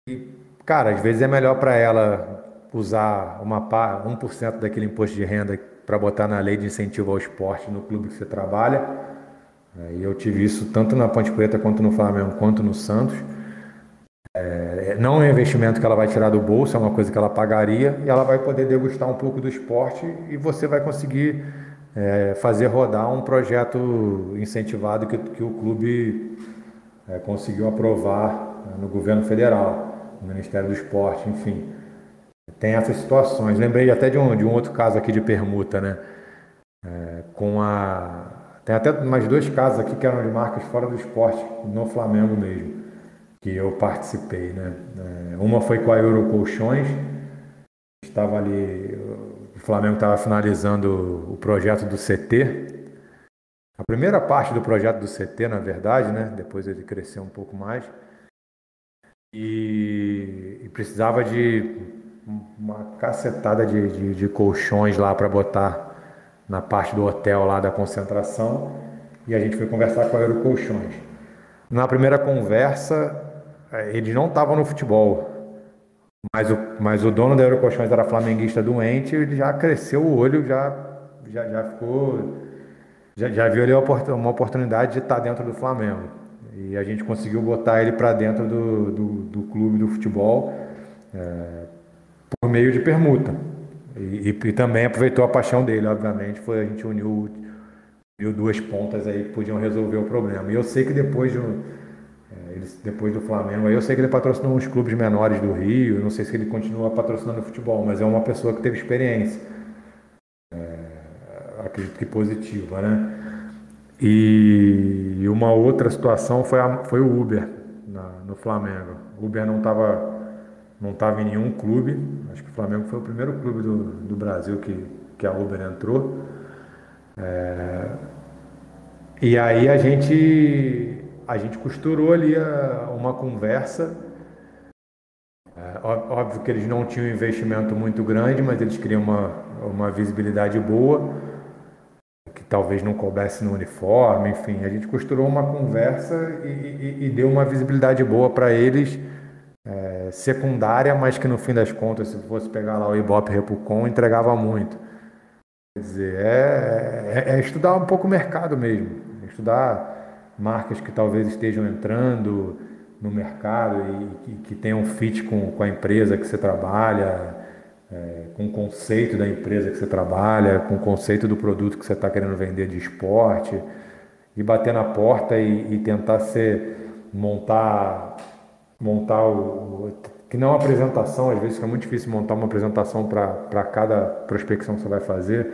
E, cara, às vezes é melhor para ela usar uma 1% daquele imposto de renda para botar na lei de incentivo ao esporte no clube que você trabalha. É, e eu tive isso tanto na Ponte Preta quanto no Flamengo quanto no Santos. É, não é um investimento que ela vai tirar do bolso, é uma coisa que ela pagaria e ela vai poder degustar um pouco do esporte e você vai conseguir é, fazer rodar um projeto incentivado que, que o clube é, conseguiu aprovar né, no governo federal, no Ministério do Esporte, enfim. Tem essas situações. Lembrei até de um, de um outro caso aqui de permuta, né? É, com a. Tem até mais dois casos aqui que eram de marcas fora do esporte, no Flamengo mesmo, que eu participei, né? É, uma foi com a Euro Colchões, estava ali, o Flamengo estava finalizando o projeto do CT, a primeira parte do projeto do CT, na verdade, né? depois ele cresceu um pouco mais, e, e precisava de uma cacetada de, de, de colchões lá para botar na parte do hotel lá da concentração, e a gente foi conversar com a Aerocolchões. Na primeira conversa, eh, eles não estavam no futebol, mas o, mas o dono da Aerocolchões era flamenguista doente, ele já cresceu o olho, já, já, já ficou já, já viu ali uma oportunidade de estar dentro do Flamengo. E a gente conseguiu botar ele para dentro do, do, do, clube do futebol é, por meio de permuta. E, e, e, também aproveitou a paixão dele, obviamente, foi a gente uniu, uniu duas pontas aí que podiam resolver o problema. E eu sei que depois do, é, depois do Flamengo, eu sei que ele patrocinou uns clubes menores do Rio, não sei se ele continua patrocinando futebol, mas é uma pessoa que teve experiência acredito que positiva, né? E uma outra situação foi, a, foi o Uber na, no Flamengo. O Uber não estava não tava em nenhum clube, acho que o Flamengo foi o primeiro clube do, do Brasil que, que a Uber entrou. É, e aí a gente, a gente costurou ali a, uma conversa. É, óbvio que eles não tinham um investimento muito grande, mas eles queriam uma, uma visibilidade boa talvez não coubesse no uniforme, enfim, a gente costurou uma conversa e, e, e deu uma visibilidade boa para eles, é, secundária, mas que no fim das contas, se fosse pegar lá o Ibope Repucon, entregava muito. Quer dizer, é, é, é estudar um pouco o mercado mesmo, estudar marcas que talvez estejam entrando no mercado e, e que tenham fit com, com a empresa que você trabalha, é, com o conceito da empresa que você trabalha, com o conceito do produto que você está querendo vender de esporte, e bater na porta e, e tentar ser, montar, montar o, que não é uma apresentação, às vezes é muito difícil montar uma apresentação para cada prospecção que você vai fazer,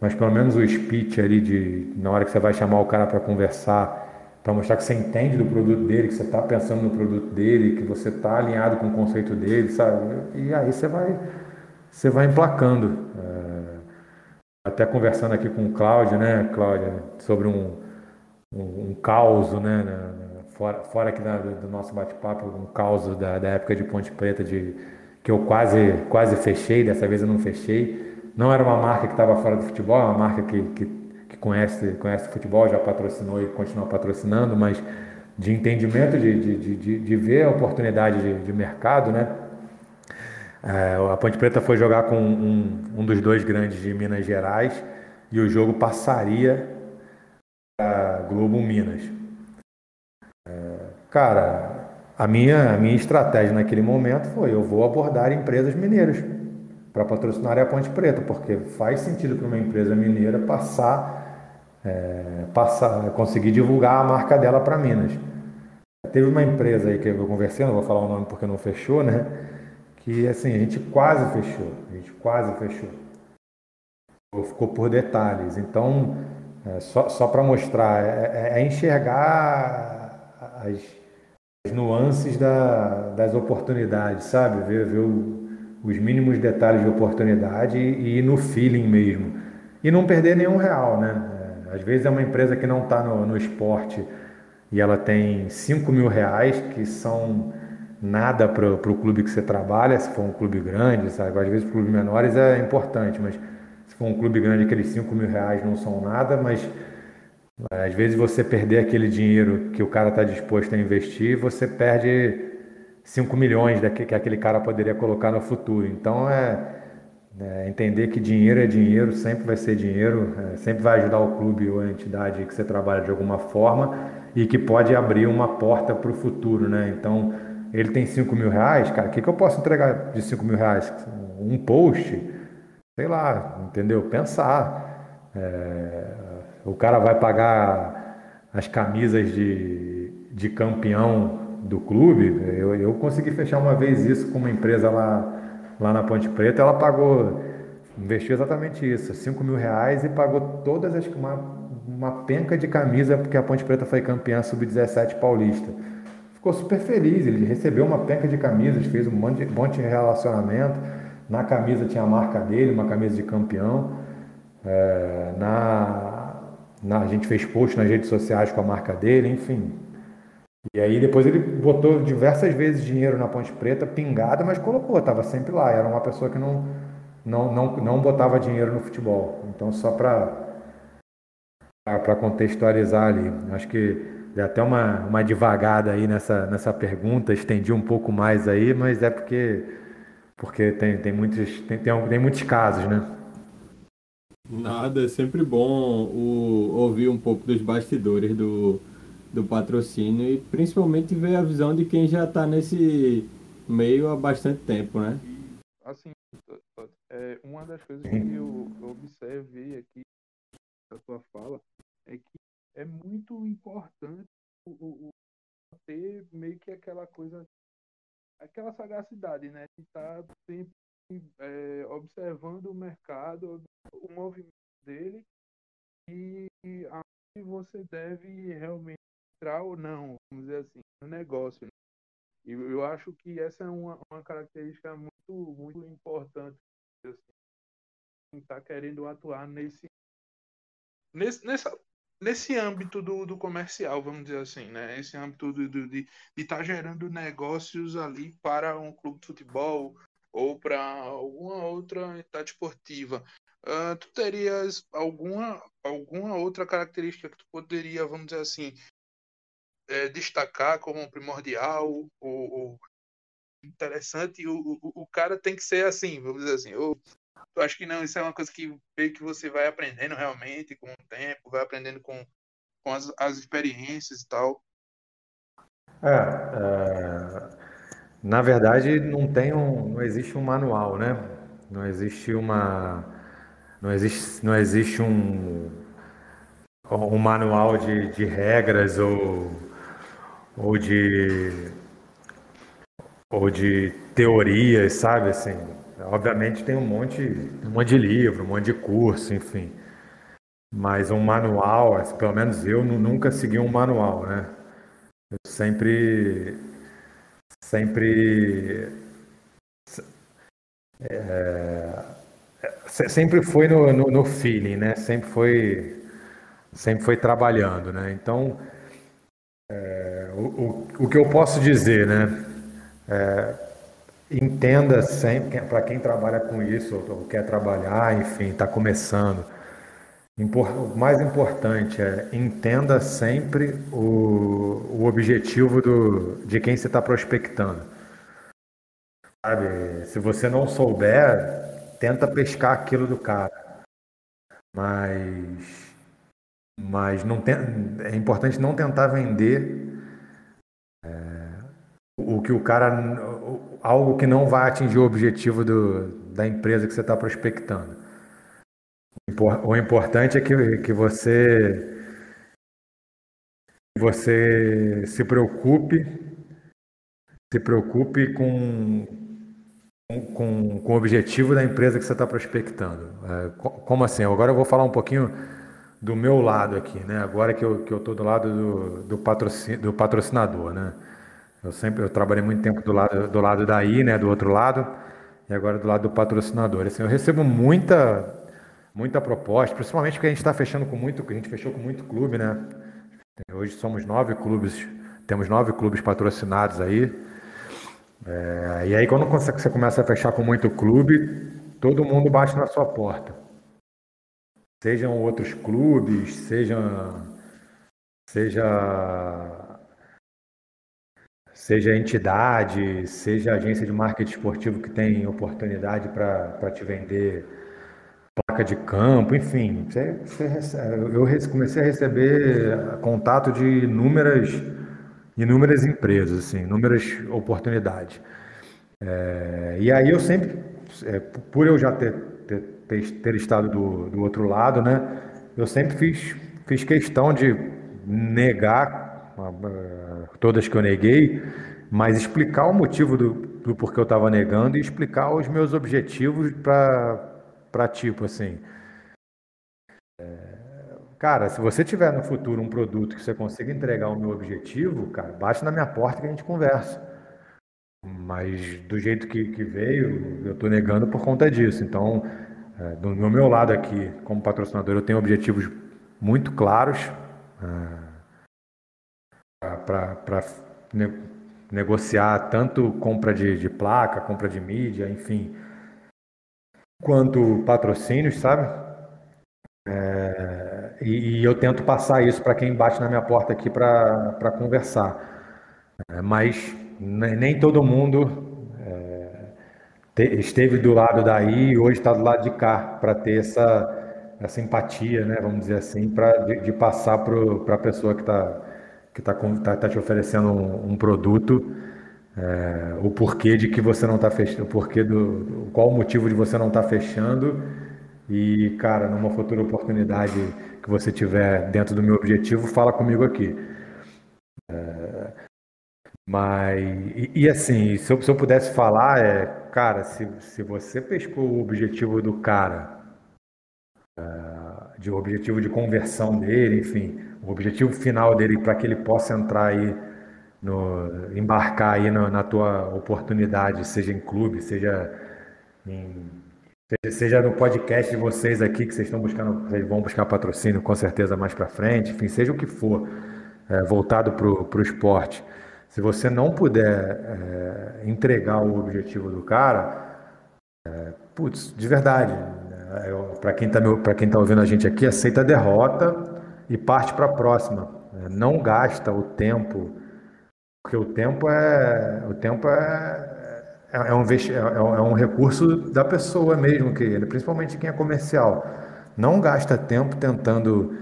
mas pelo menos o speech ali de na hora que você vai chamar o cara para conversar, para mostrar que você entende do produto dele, que você está pensando no produto dele, que você está alinhado com o conceito dele, sabe? E aí você vai você vai emplacando. É, até conversando aqui com o Cláudio, né, Cláudia, sobre um, um, um caos, né, fora, fora aqui da, do nosso bate-papo, um caos da, da época de Ponte Preta, de, que eu quase, quase fechei, dessa vez eu não fechei. Não era uma marca que estava fora do futebol, é uma marca que, que, que conhece, conhece futebol, já patrocinou e continua patrocinando, mas de entendimento, de, de, de, de ver a oportunidade de, de mercado, né? É, a Ponte Preta foi jogar com um, um dos dois grandes de Minas Gerais e o jogo passaria a Globo Minas. Cara, a minha, a minha estratégia naquele momento foi: eu vou abordar empresas mineiras para patrocinar a Ponte Preta, porque faz sentido para uma empresa mineira passar, é, passar, conseguir divulgar a marca dela para Minas. Teve uma empresa aí que eu conversei, não vou falar o nome porque não fechou, né? Que assim, a gente quase fechou, a gente quase fechou. Ficou por detalhes. Então, é, só, só para mostrar, é, é, é enxergar as, as nuances da, das oportunidades, sabe? Ver, ver o, os mínimos detalhes de oportunidade e, ir no feeling mesmo. E não perder nenhum real, né? É, às vezes é uma empresa que não está no, no esporte e ela tem 5 mil reais, que são nada para o clube que você trabalha, se for um clube grande, sabe? Às vezes clubes menores é importante, mas se for um clube grande, aqueles 5 mil reais não são nada, mas às vezes você perder aquele dinheiro que o cara está disposto a investir, você perde 5 milhões que aquele cara poderia colocar no futuro. Então é, é, entender que dinheiro é dinheiro, sempre vai ser dinheiro, é, sempre vai ajudar o clube ou a entidade que você trabalha de alguma forma e que pode abrir uma porta para o futuro, né? Então, ele tem 5 mil reais, cara, o que, que eu posso entregar de 5 mil reais? Um post? Sei lá, entendeu? Pensar. É, o cara vai pagar as camisas de, de campeão do clube. Eu, eu consegui fechar uma vez isso com uma empresa lá, lá na Ponte Preta, ela pagou, investiu exatamente isso, 5 mil reais e pagou todas as, uma, uma penca de camisa porque a Ponte Preta foi campeã sub-17 paulista. Ficou super feliz, ele recebeu uma penca de camisas, fez um monte de, monte de relacionamento. Na camisa tinha a marca dele, uma camisa de campeão. É, na, na, a gente fez post nas redes sociais com a marca dele, enfim. E aí depois ele botou diversas vezes dinheiro na Ponte Preta, pingada, mas colocou, estava sempre lá. Era uma pessoa que não, não, não, não botava dinheiro no futebol. Então só para para contextualizar ali. Acho que deu até uma, uma devagada aí nessa, nessa pergunta, estendi um pouco mais aí, mas é porque, porque tem, tem, muitos, tem, tem, tem muitos casos, né? Nada, é sempre bom o, ouvir um pouco dos bastidores do, do patrocínio e principalmente ver a visão de quem já está nesse meio há bastante tempo, né? Assim, é, uma das coisas que eu, observei aqui da sua fala é que é muito importante o, o, ter meio que aquela coisa, aquela sagacidade, né? De estar tá sempre é, observando o mercado, o movimento dele e aonde você deve realmente entrar ou não, vamos dizer assim, no negócio. Né? E eu acho que essa é uma, uma característica muito, muito importante. Assim, tá querendo atuar nesse, nesse, nessa, nesse âmbito do, do comercial, vamos dizer assim, né? Esse âmbito do, do de estar tá gerando negócios ali para um clube de futebol ou para alguma outra entidade esportiva. Uh, tu terias alguma, alguma outra característica que tu poderia, vamos dizer assim, é, destacar como primordial ou, ou interessante? O, o, o, cara tem que ser assim, vamos dizer assim, ou eu acho que não, isso é uma coisa que que você vai aprendendo realmente com o tempo, vai aprendendo com, com as, as experiências e tal. É, é, na verdade não tem um, não existe um manual, né? Não existe uma, não existe, não existe um, um manual de, de regras ou, ou de ou de teorias, sabe assim. Obviamente tem um monte, um monte de livro, um monte de curso, enfim. Mas um manual, pelo menos eu nunca segui um manual, né? Eu sempre, sempre, é, sempre foi no, no, no, feeling, né? Sempre foi, sempre foi trabalhando, né? Então, é, o, o, o que eu posso dizer, né? É, entenda sempre, para quem trabalha com isso, ou quer trabalhar, enfim, está começando. O mais importante é entenda sempre o, o objetivo do, de quem você está prospectando. Sabe? Se você não souber, tenta pescar aquilo do cara. Mas, mas não tem, é importante não tentar vender é, o que o cara. algo que não vai atingir o objetivo do, da empresa que você está prospectando. O importante é que, que você você se preocupe se preocupe com, com, com o objetivo da empresa que você está prospectando. É, como assim? Agora eu vou falar um pouquinho do meu lado aqui, né? Agora que eu estou do lado do, do, patrocin, do patrocinador, né? Eu sempre eu trabalhei muito tempo do lado, do lado daí, né? Do outro lado, e agora do lado do patrocinador. Assim, eu recebo muita muita proposta, principalmente porque a gente está fechando com muito, a gente fechou com muito clube, né? Hoje somos nove clubes, temos nove clubes patrocinados aí. É, e aí quando você começa a fechar com muito clube, todo mundo bate na sua porta. Sejam outros clubes, sejam seja seja entidade, seja agência de marketing esportivo que tem oportunidade para te vender placa de campo, enfim. Você, você, eu comecei a receber contato de inúmeras, inúmeras empresas, assim, inúmeras oportunidades. É, e aí eu sempre, é, por eu já ter, ter, ter estado do, do, outro lado, né, eu sempre fiz, fiz questão de negar todas que eu neguei, mas explicar o motivo do, do porquê eu estava negando e explicar os meus objetivos para para tipo assim. É, cara, se você tiver no futuro um produto que você consiga entregar o meu objetivo, cara, bate na minha porta que a gente conversa. Mas do jeito que, que veio, eu estou negando por conta disso. Então, é, do, do, meu lado aqui, como patrocinador, eu tenho objetivos muito claros é, para ne, negociar tanto compra de, de placa, compra de mídia, enfim quanto patrocínios, sabe? É, e, e, eu tento passar isso para quem bate na minha porta aqui para conversar. É, mas nem todo mundo é, te, esteve do lado daí e hoje está do lado de cá para ter essa, essa empatia, né, vamos dizer assim, pra, de, de passar para a pessoa que está que tá, tá, tá te oferecendo um, um produto é, o porquê de que você não está fechando, o porquê do, qual o motivo de você não estar tá fechando e, cara, numa futura oportunidade que você tiver dentro do meu objetivo, fala comigo aqui. É, mas, e, e assim, se eu, se eu, pudesse falar, é, cara, se, se você pescou o objetivo do cara, é, de objetivo de conversão dele, enfim, o objetivo final dele para que ele possa entrar aí no, embarcar aí no, na tua oportunidade, seja em clube, seja em, seja no podcast de vocês aqui que vocês estão buscando, vocês vão buscar patrocínio com certeza mais para frente, enfim, seja o que for é, voltado para o esporte. Se você não puder é, entregar o objetivo do cara, é, putz, de verdade, é, para quem está para quem tá ouvindo a gente aqui, aceita a derrota e parte para a próxima. É, não gasta o tempo porque o tempo é, o tempo é, é, é um, é, é um recurso da pessoa mesmo, que principalmente quem é comercial. Não gasta tempo tentando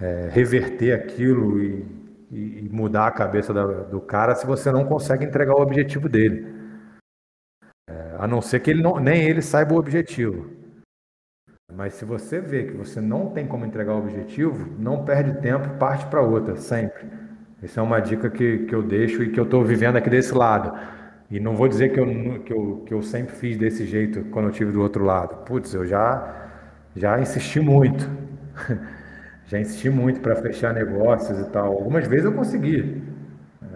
é, reverter aquilo e, e, mudar a cabeça da, do cara se você não consegue entregar o objetivo dele. É, a não ser que ele não, nem ele saiba o objetivo. Mas se você vê que você não tem como entregar o objetivo, não perde tempo, parte para outra, sempre. Essa é uma dica que, que eu deixo e que eu estou vivendo aqui desse lado. E não vou dizer que eu, que, eu, que eu sempre fiz desse jeito quando eu tive do outro lado. Putz, eu já, já insisti muito. [laughs] já insisti muito para fechar negócios e tal. Algumas vezes eu consegui. É,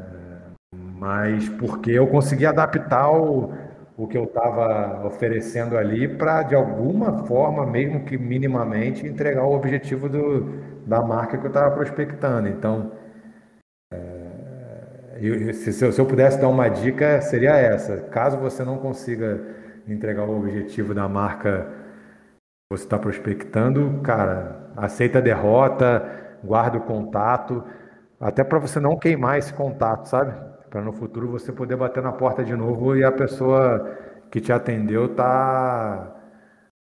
mas porque eu consegui adaptar o, o que eu estava oferecendo ali para, de alguma forma, mesmo que minimamente, entregar o objetivo do, da marca que eu estava prospectando. Então, é, se, se eu pudesse dar uma dica, seria essa. Caso você não consiga entregar o objetivo da marca que você está prospectando, cara, aceita a derrota, guarda o contato, até para você não queimar esse contato, sabe? Para no futuro você poder bater na porta de novo e a pessoa que te atendeu tá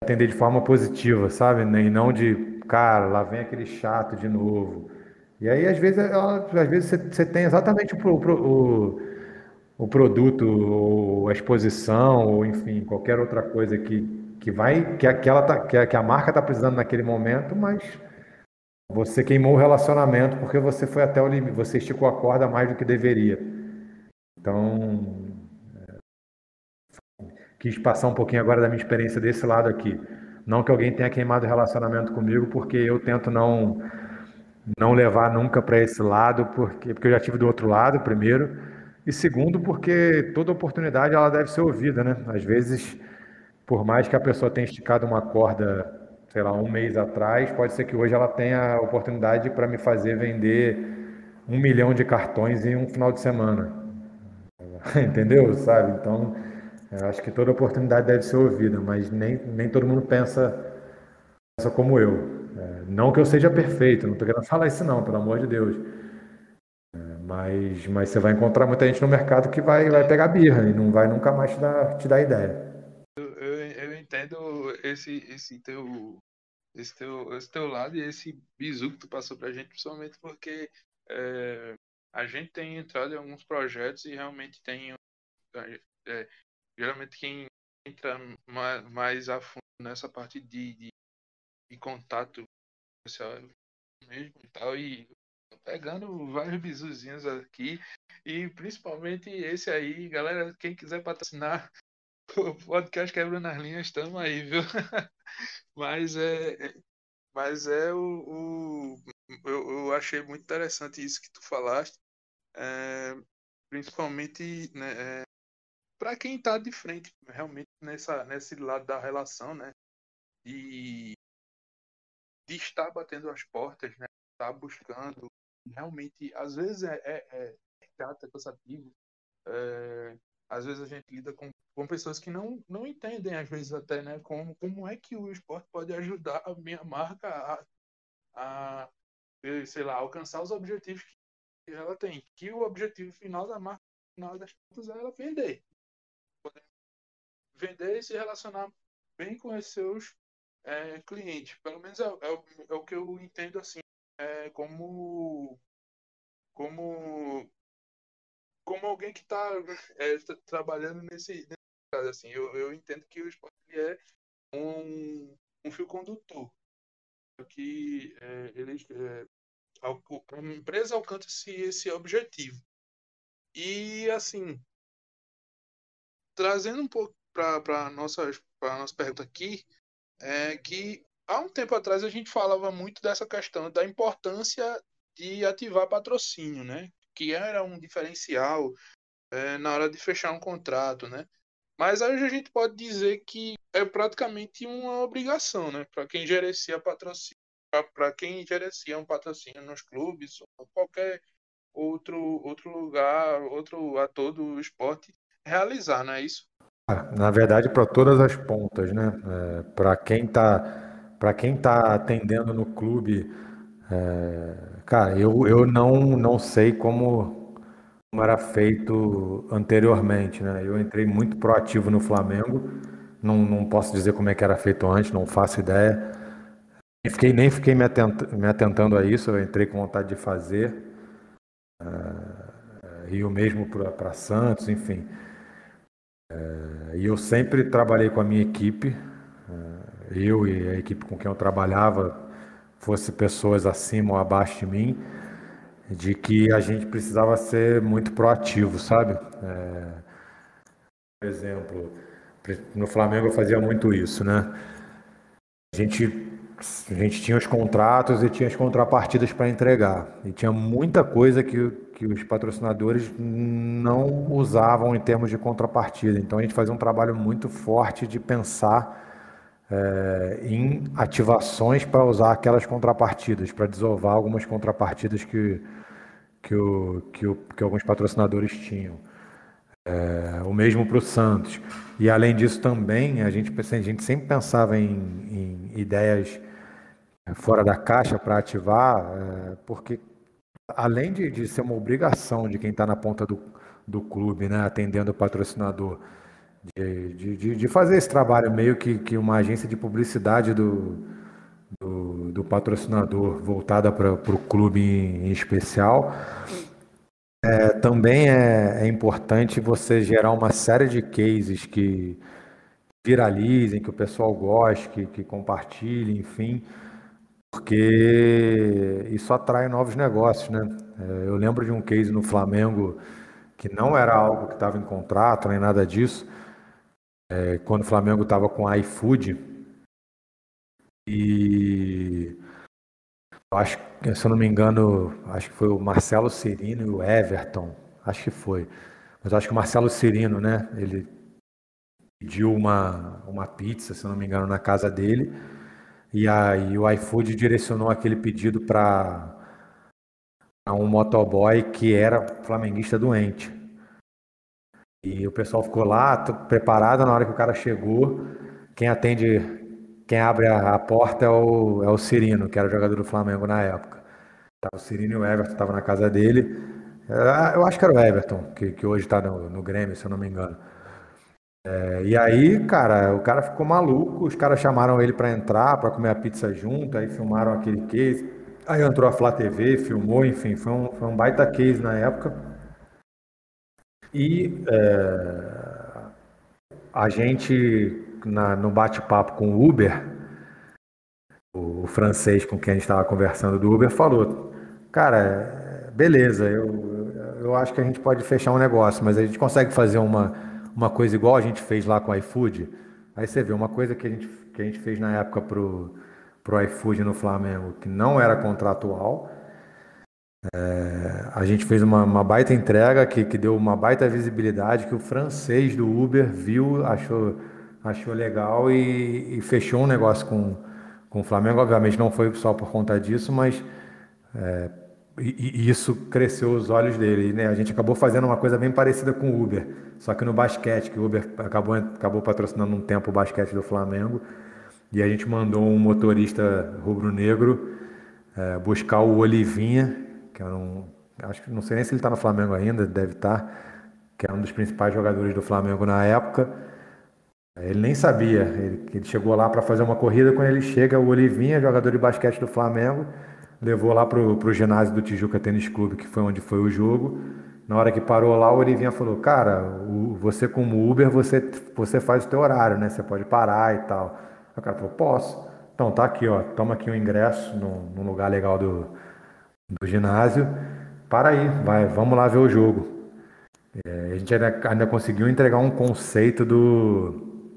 atender de forma positiva, sabe? E não de, cara, lá vem aquele chato de novo. E aí, às vezes, ela, às vezes você, tem exatamente o, o, o produto, ou a exposição, ou enfim, qualquer outra coisa que, que vai, que, que, ela tá, que, a, que a marca está precisando naquele momento, mas você queimou o relacionamento porque você foi até o limite, você esticou a corda mais do que deveria. Então, quis passar um pouquinho agora da minha experiência desse lado aqui. Não que alguém tenha queimado o relacionamento comigo, porque eu tento não não levar nunca para esse lado, porque porque eu já tive do outro lado, primeiro, e segundo, porque toda oportunidade ela deve ser ouvida, né? Às vezes, por mais que a pessoa tenha esticado uma corda, sei lá, um mês atrás, pode ser que hoje ela tenha a oportunidade para me fazer vender um milhão de cartões em um final de semana. [laughs] Entendeu? Sabe? Então, eu acho que toda oportunidade deve ser ouvida, mas nem, nem todo mundo pensa, pensa como eu. É, não que eu seja perfeito, não estou querendo falar isso não, pelo amor de Deus. É, mas, mas você vai encontrar muita gente no mercado que vai, vai pegar birra e não vai nunca mais te dar, te dar ideia. Eu, eu, eu entendo esse, esse, teu, esse, teu, esse teu lado e esse bizu que tu passou pra gente, principalmente porque é, a gente tem entrado em alguns projetos e realmente tem é, geralmente quem entra mais a fundo nessa parte de, de, de contato social mesmo e tal, e pegando vários bisuzinhos aqui, e principalmente esse aí, galera, quem quiser patrocinar [laughs] o podcast Quebrando as Linhas, estamos aí, viu? [laughs] mas é, mas é o, o eu, eu, achei muito interessante isso que tu falaste, é, principalmente né, é, para quem está de frente realmente nessa, nesse lado da relação, né? De, de estar batendo as portas, né? Estar buscando, realmente, às vezes é, é, é chato, é cansativo. É, às vezes a gente lida com, com pessoas que não, não entendem, às vezes até, né? Como, como é que o esporte pode ajudar a minha marca a, a sei lá, alcançar os objetivos que ela tem. Que o objetivo final da marca, final das contas, é ela vender poder vender e se relacionar bem com os seus é, clientes. Pelo menos é, é, é, o que eu entendo assim, é, como como como alguém que está é, trabalhando nesse, nesse, caso assim, eu, eu entendo que o esporte é um, um fio condutor. Que é, eles é, a empresa alcança esse, objetivo. E assim trazendo um pouco para a nossa, nossa pergunta aqui, é que há um tempo atrás a gente falava muito dessa questão da importância de ativar patrocínio, né? Que era um diferencial é, na hora de fechar um contrato, né? Mas hoje a gente pode dizer que é praticamente uma obrigação, né? Para quem gerencia patrocínio, para quem gerencia um patrocínio nos clubes ou qualquer outro outro lugar, outro ator do esporte, realizar, não é isso? Na verdade, para todas as pontas, né? É, para quem está para quem tá atendendo no clube, é, cara, eu, eu não, não sei como, como era feito anteriormente, né? Eu entrei muito proativo no Flamengo, não, não posso dizer como é que era feito antes, não faço ideia. Nem fiquei, nem fiquei me, atenta, me atentando a isso, eu entrei com vontade de fazer. É, é e o mesmo para Santos, enfim. E eu sempre trabalhei com a minha equipe, é, eu e a equipe com quem eu trabalhava, fosse pessoas acima ou abaixo de mim, de que a gente precisava ser muito proativo, sabe? É, por exemplo, no Flamengo eu fazia muito isso, né? A gente a gente tinha os contratos e tinha as contrapartidas para entregar. E tinha muita coisa que, que os patrocinadores não usavam em termos de contrapartida. Então a gente fazia um trabalho muito forte de pensar é, em ativações para usar aquelas contrapartidas, para desovar algumas contrapartidas que, que, o, que, o, que alguns patrocinadores tinham. É, o mesmo para o Santos. E além disso também, a gente, a gente sempre pensava em, em ideias fora da caixa para ativar, é, porque além de, de, ser uma obrigação de quem está na ponta do, do clube, né, atendendo o patrocinador, de, de, de, fazer esse trabalho meio que, que uma agência de publicidade do, do, do patrocinador voltada para o clube em, em especial, é, também é, é, importante você gerar uma série de cases que viralizem, que o pessoal goste, que, que compartilhe, enfim, porque isso atrai novos negócios, né? É, eu lembro de um case no Flamengo que não era algo que estava em contrato nem nada disso, é, quando o Flamengo estava com iFood e acho se eu não me engano, acho que foi o Marcelo Cirino e o Everton, acho que foi. Mas acho que o Marcelo Cirino, né? Ele pediu uma, uma pizza, se eu não me engano, na casa dele. E aí o iFood direcionou aquele pedido para um motoboy que era flamenguista doente. E o pessoal ficou lá preparado na hora que o cara chegou. Quem atende quem abre a, a porta é o, é o Cirino, que era o jogador do Flamengo na época. Tava o Cirino e o Everton estavam na casa dele. É, eu acho que era o Everton, que, que hoje está no, no Grêmio, se eu não me engano. É, e aí, cara, o cara ficou maluco. Os caras chamaram ele para entrar, para comer a pizza junto. Aí filmaram aquele case. Aí entrou a Flá TV, filmou, enfim, foi um, foi um baita case na época. E é, a gente na, no bate-papo com o Uber, o, francês com quem a gente estava conversando do Uber falou: Cara, beleza, eu, eu acho que a gente pode fechar um negócio, mas a gente consegue fazer uma, uma coisa igual a gente fez lá com o iFood. Aí você vê, uma coisa que a gente, que a gente fez na época pro, pro iFood no Flamengo, que não era contratual. É, a gente fez uma, uma, baita entrega que, que deu uma baita visibilidade, que o francês do Uber viu, achou achou legal e, e, fechou um negócio com, com o Flamengo. Obviamente não foi só por conta disso, mas é, e, e isso cresceu os olhos dele. Né? A gente acabou fazendo uma coisa bem parecida com o Uber, só que no basquete, que o Uber acabou, acabou patrocinando um tempo o basquete do Flamengo. E a gente mandou um motorista rubro-negro é, buscar o Olivinha, que era um. Acho que não sei nem se ele está no Flamengo ainda, deve estar, tá, que era um dos principais jogadores do Flamengo na época ele nem sabia, ele, ele chegou lá para fazer uma corrida, quando ele chega, o Olivinha, jogador de basquete do Flamengo, levou lá para o ginásio do Tijuca Tênis Clube, que foi onde foi o jogo. Na hora que parou lá, o Olivinha falou, cara, o, você como Uber, você, você faz o teu horário, né? Você pode parar e tal. O cara falou, posso. Então tá aqui, ó, toma aqui o um ingresso num, num lugar legal do, do ginásio. Para aí, vai, vamos lá ver o jogo. É, a gente ainda, ainda conseguiu entregar um conceito do,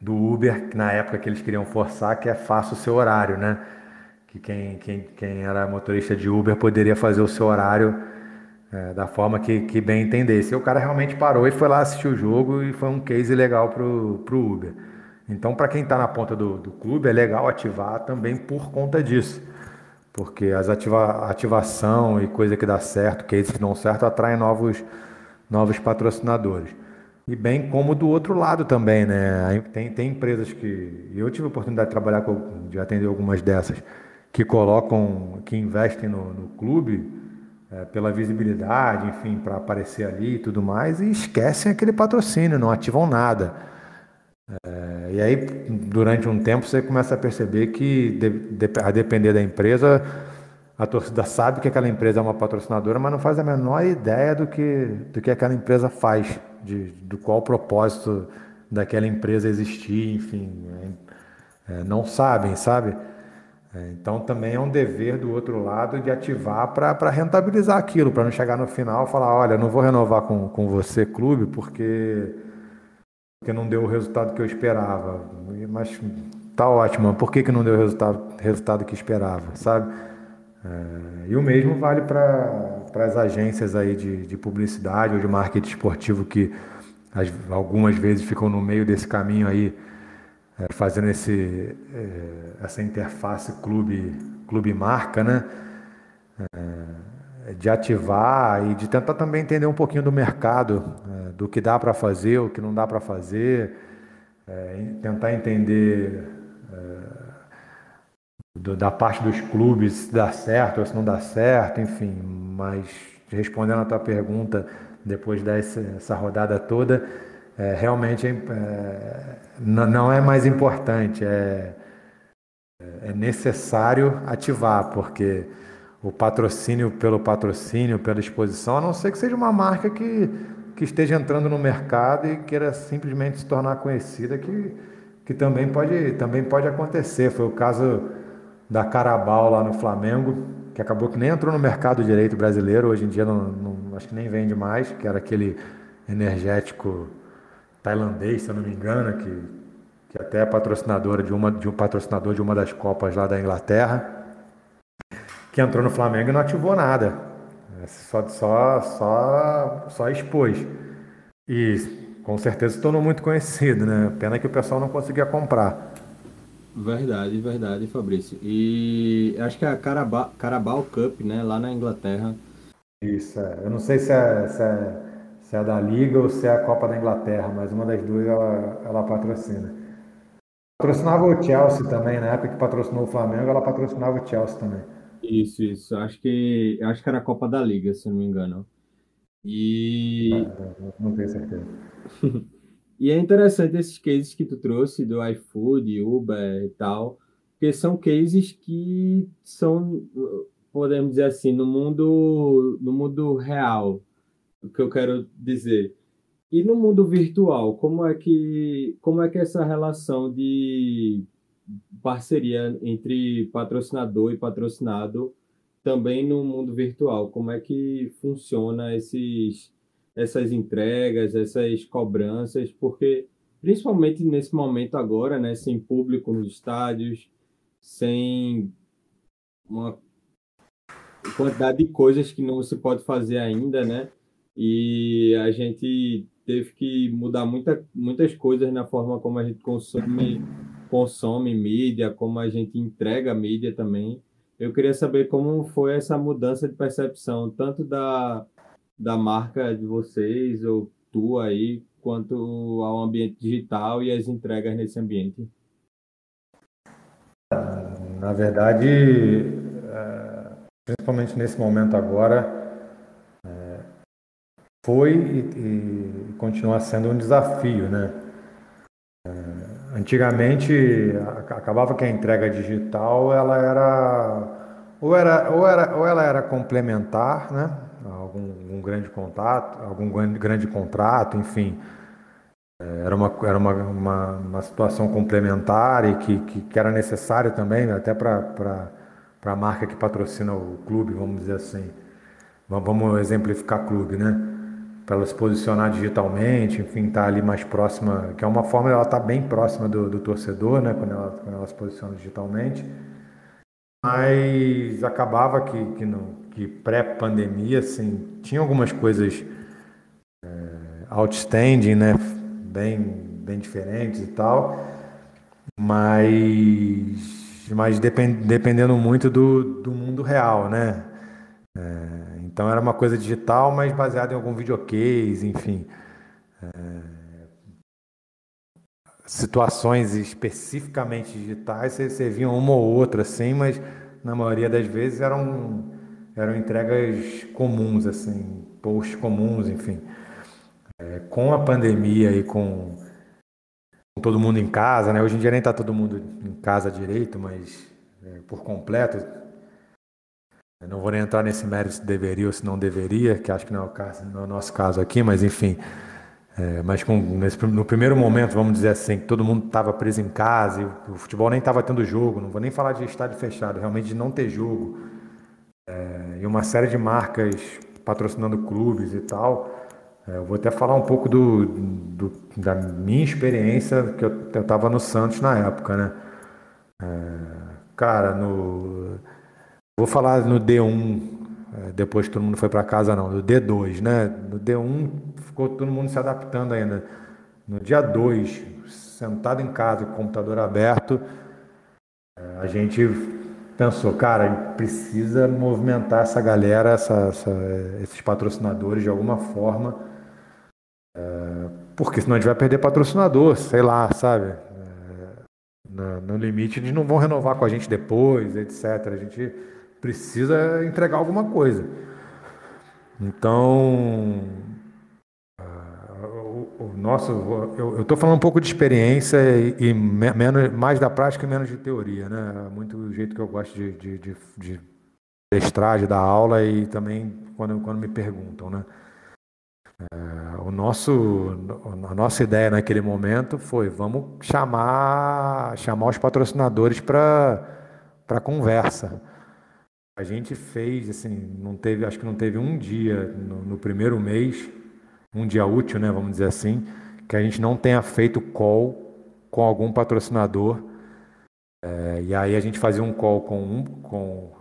do Uber, na época que eles queriam forçar, que é faça o seu horário, né? Que quem, quem, quem era motorista de Uber poderia fazer o seu horário é, da forma que, que bem entendesse. E o cara realmente parou e foi lá assistir o jogo e foi um case legal pro, pro Uber. Então, para quem está na ponta do, do clube, é legal ativar também por conta disso. Porque as ativa, ativação e coisa que dá certo, cases que dão certo, atraem novos, novos patrocinadores. E bem como do outro lado também, né? Tem, tem empresas que. Eu tive a oportunidade de trabalhar com, de atender algumas dessas, que colocam, que investem no, no clube é, pela visibilidade, enfim, para aparecer ali e tudo mais, e esquecem aquele patrocínio, não ativam nada. É, e aí, durante um tempo, você começa a perceber que, de, de, a depender da empresa, a torcida sabe que aquela empresa é uma patrocinadora, mas não faz a menor ideia do que, do que aquela empresa faz de, do qual o propósito daquela empresa existir, enfim, é, é, não sabem, sabe? É, então também é um dever do outro lado de ativar para rentabilizar aquilo, para não chegar no final e falar, olha, não vou renovar com, com você, clube, porque, porque não deu o resultado que eu esperava. Mas tá ótimo, por que, que não deu o resultado, resultado que esperava, sabe? É, e o mesmo vale para as agências aí de, de publicidade ou de marketing esportivo que as, algumas vezes ficam no meio desse caminho aí, é, fazendo esse, é, essa interface clube, clube marca, né? É, de ativar e de tentar também entender um pouquinho do mercado, é, do que dá para fazer, o que não dá para fazer, é, tentar entender é, do, da parte dos clubes se dá certo ou se não dá certo, enfim. Mas respondendo a tua pergunta, depois dessa rodada toda, é, realmente é, não é mais importante, é, é necessário ativar, porque o patrocínio pelo patrocínio, pela exposição, a não ser que seja uma marca que, que esteja entrando no mercado e queira simplesmente se tornar conhecida, que, que também, pode, também pode acontecer. Foi o caso da Carabao lá no Flamengo, que acabou que nem entrou no mercado direito brasileiro, hoje em dia não, não, acho que nem vende mais, que era aquele energético tailandês, se eu não me engano, que, que até é patrocinadora de, uma, de um patrocinador de uma das Copas lá da Inglaterra, que entrou no Flamengo e não ativou nada. Só, só, só, só expôs. E com certeza se tornou muito conhecido, né? Pena que o pessoal não conseguia comprar. Verdade, verdade, Fabrício. E acho que é a Carabao, Carabao Cup, né, lá na Inglaterra. Isso, é. Eu não sei se é, se, é, se é da Liga ou se é a Copa da Inglaterra, mas uma das duas ela, ela patrocina. Patrocinava o Chelsea também, na época que patrocinou o Flamengo, ela patrocinava o Chelsea também. Isso, isso. Acho que, acho que era a Copa da Liga, se não me engano. E. É, não tenho certeza. [laughs] E é interessante esses cases que tu trouxe do iFood, Uber e tal, porque são cases que são, podemos dizer assim, no mundo, no mundo real, o que eu quero dizer. E no mundo virtual, como é que, como é que essa relação de parceria entre patrocinador e patrocinado também no mundo virtual, como é que funciona esses essas entregas, essas cobranças, porque principalmente nesse momento agora, né, sem público nos estádios, sem uma quantidade de coisas que não se pode fazer ainda, né? E a gente teve que mudar muita, muitas coisas na forma como a gente consome, consome mídia, como a gente entrega mídia também. Eu queria saber como foi essa mudança de percepção, tanto da, da marca de vocês ou tua aí quanto ao ambiente digital e as entregas nesse ambiente? Na verdade, é, principalmente nesse momento agora, foi e, continua sendo um desafio, né? É, antigamente acabava que a entrega digital ela era ou era ou era ou ela era complementar, né? algum, algum grande contato, algum grande contrato, enfim. É, era uma, era uma, uma, uma situação complementar e que, que, que era necessário também, até para a marca que patrocina o clube, vamos dizer assim. Vamos exemplificar clube, né? Para ela se posicionar digitalmente, enfim, estar tá ali mais próxima, que é uma forma, ela está bem próxima do, do torcedor, né? Quando ela, quando ela se posiciona digitalmente. Mas acabava que, que não, que pré-pandemia, assim, tinha algumas coisas é, outstanding, né? Bem, bem diferentes e tal, mas, mas depend, dependendo muito do, do mundo real, né? É, então era uma coisa digital, mas baseada em algum videocase, enfim. É, situações especificamente digitais, você, via uma ou outra, assim, mas na maioria das vezes eram eram entregas comuns, assim, posts comuns, enfim. É, com a pandemia e com, com, todo mundo em casa, né? Hoje em dia nem está todo mundo em casa direito, mas é, por completo. Eu não vou nem entrar nesse mérito se deveria ou se não deveria, que acho que não é o, caso, não é o nosso caso aqui, mas enfim. É, mas com, nesse, no primeiro momento, vamos dizer assim, que todo mundo estava preso em casa, e o futebol nem estava tendo jogo, não vou nem falar de estádio fechado, realmente de não ter jogo é, e uma série de marcas patrocinando clubes e tal. É, eu vou até falar um pouco do, do da minha experiência, que eu estava no Santos na época, né? É, cara, no. Vou falar no D1, é, depois que todo mundo foi para casa, não, no D2, né? No D1 ficou todo mundo se adaptando ainda. No dia 2, sentado em casa com o computador aberto, é, a gente pensou, cara, precisa movimentar essa galera, essa, essa, esses patrocinadores de alguma forma, é, porque senão a gente vai perder patrocinador, sei lá, sabe? No, limite eles não vão renovar com a gente depois, etc. A gente precisa entregar alguma coisa. Então, o nosso, eu estou falando um pouco de experiência e, menos, mais da prática e menos de teoria, né? É muito o jeito que eu gosto de, de, de, de de dar aula e também quando, quando me perguntam, né? É, o nosso, a nossa ideia naquele momento foi vamos chamar, chamar os patrocinadores para para conversa. A gente fez assim, não teve, acho que não teve um dia no, no primeiro mês um dia útil, né, vamos dizer assim, que a gente não tenha feito call com algum patrocinador. É, e aí a gente fazia um call com, um, com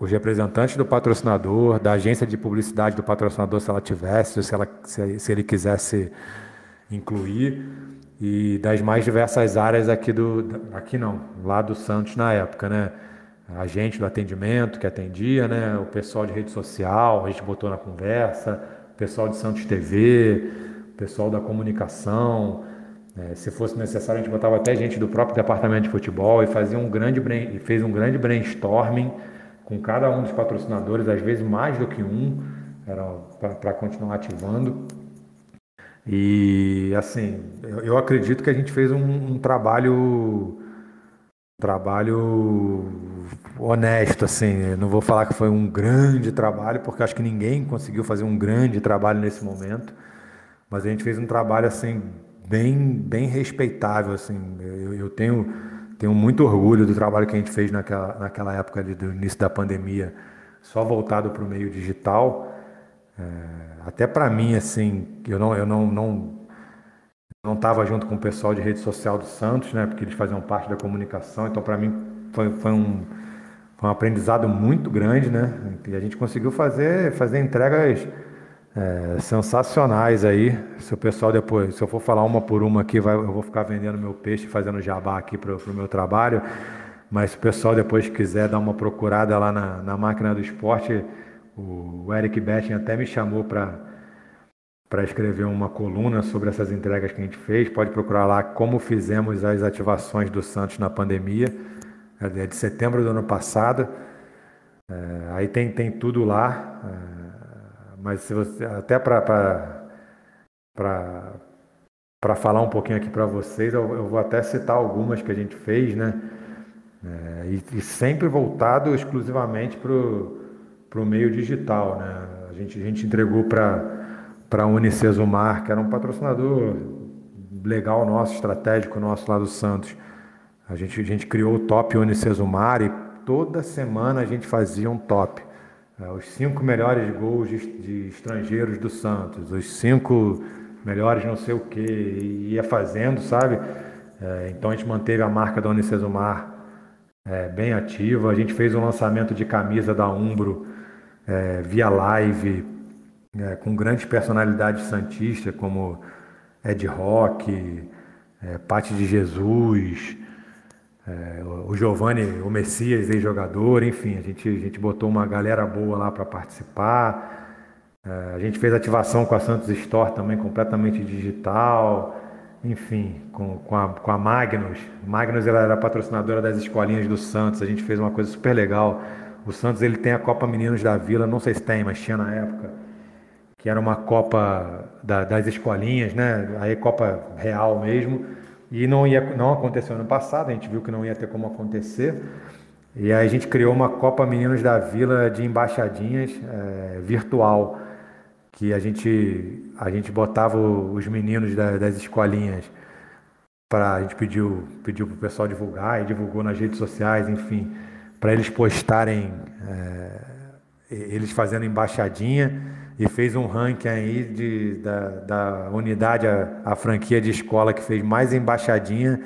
os representantes do patrocinador, da agência de publicidade do patrocinador, se ela tivesse, se, ela, se, se ele quisesse incluir, e das mais diversas áreas aqui do. Aqui não, lá do Santos na época, né? A gente do atendimento que atendia, né? O pessoal de rede social, a gente botou na conversa, pessoal de Santos TV, pessoal da comunicação. É, se fosse necessário, a gente botava até gente do próprio departamento de futebol e fazia um grande e fez um grande brainstorming com cada um dos patrocinadores, às vezes mais do que um, para continuar ativando. E assim, eu, eu, acredito que a gente fez um, um trabalho trabalho honesto, assim. não vou falar que foi um grande trabalho, porque acho que ninguém conseguiu fazer um grande trabalho nesse momento. Mas a gente fez um trabalho assim bem, bem respeitável, assim. Eu, eu tenho, tenho muito orgulho do trabalho que a gente fez naquela, naquela época ali, do início da pandemia, só voltado para o meio digital. É, até para mim, assim, eu não, eu não, não não estava junto com o pessoal de rede social do Santos, né, porque eles faziam parte da comunicação, então para mim foi, foi, um, foi um aprendizado muito grande, né, e a gente conseguiu fazer, fazer entregas é, sensacionais aí, se o pessoal depois, se eu for falar uma por uma aqui, vai, eu vou ficar vendendo meu peixe, fazendo jabá aqui para o meu trabalho, mas se o pessoal depois quiser dar uma procurada lá na, na máquina do esporte, o Eric Betting até me chamou para para escrever uma coluna sobre essas entregas que a gente fez. Pode procurar lá como fizemos as ativações do Santos na pandemia. É de setembro do ano passado. É, aí tem, tem tudo lá. É, mas se você, até para falar um pouquinho aqui para vocês, eu, eu, vou até citar algumas que a gente fez, né? É, e, e, sempre voltado exclusivamente para o meio digital, né? A gente, a gente entregou para para a Unicesumar, que era um patrocinador legal nosso, estratégico nosso lá do Santos. A gente, a gente criou o top Unicesumar e toda semana a gente fazia um top. É, os cinco melhores gols de, de, estrangeiros do Santos, os cinco melhores não sei o que, ia fazendo, sabe? É, então a gente manteve a marca da Unicesumar é, bem ativa. A gente fez um lançamento de camisa da Umbro é, via live é, com grandes personalidades santistas como Ed Rock, é, Pate de Jesus, é, o Giovanni, o Messias, ex-jogador, enfim, a gente, a gente botou uma galera boa lá para participar. É, a gente fez ativação com a Santos Store também, completamente digital. Enfim, com, com, a, com a Magnus. Magnus ela era patrocinadora das escolinhas do Santos. A gente fez uma coisa super legal. O Santos ele tem a Copa Meninos da Vila, não sei se tem, mas tinha na época que era uma Copa da, das escolinhas, né? Aí Copa real mesmo. E não, ia, não aconteceu no passado, a gente viu que não ia ter como acontecer. E aí a gente criou uma Copa Meninos da Vila de embaixadinhas é, virtual, que a gente, a gente botava os meninos da, das escolinhas para a gente pediu pediu para o pessoal divulgar e divulgou nas redes sociais, enfim, para eles postarem é, eles fazendo embaixadinha e fez um ranking aí de, da, da unidade, a, a, franquia de escola que fez mais embaixadinha.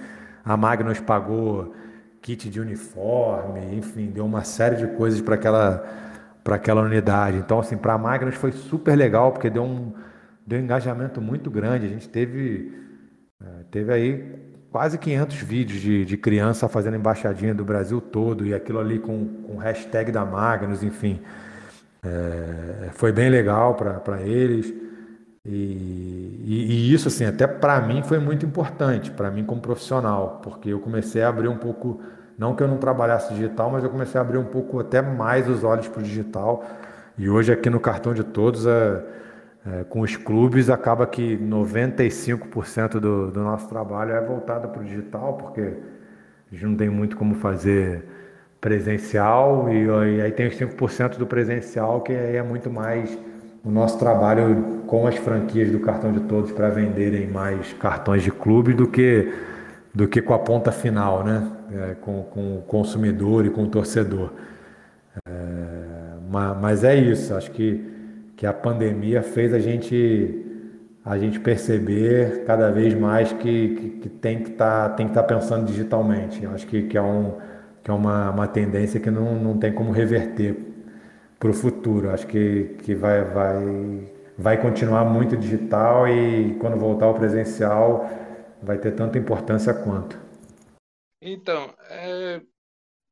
A Magnus pagou kit de uniforme, enfim, deu uma série de coisas para aquela, para aquela unidade. Então, assim, para a Magnus foi super legal, porque deu um, deu um engajamento muito grande. A gente teve, é, teve aí quase 500 vídeos de, de criança fazendo embaixadinha do Brasil todo e aquilo ali com, com hashtag da Magnus, enfim. É, foi bem legal para eles. E, e, e, isso, assim, até para mim foi muito importante, para mim como profissional, porque eu comecei a abrir um pouco, não que eu não trabalhasse digital, mas eu comecei a abrir um pouco até mais os olhos para o digital. E hoje aqui no cartão de todos, é, é, com os clubes, acaba que 95% do, do nosso trabalho é voltado para o digital, porque a gente não tem muito como fazer presencial, e, e aí tem os 5% do presencial, que aí é muito mais o nosso trabalho com as franquias do cartão de todos para venderem mais cartões de clube do que do que com a ponta final, né? É, com, com o consumidor e com o torcedor. É, mas é isso, acho que, que a pandemia fez a gente a gente perceber cada vez mais que, que, que tem que tá, estar tá pensando digitalmente. Acho que, que é, um, que é uma, uma tendência que não, não tem como reverter para o futuro. Acho que, que vai, vai, vai continuar muito digital e quando voltar ao presencial vai ter tanta importância quanto. Então, é,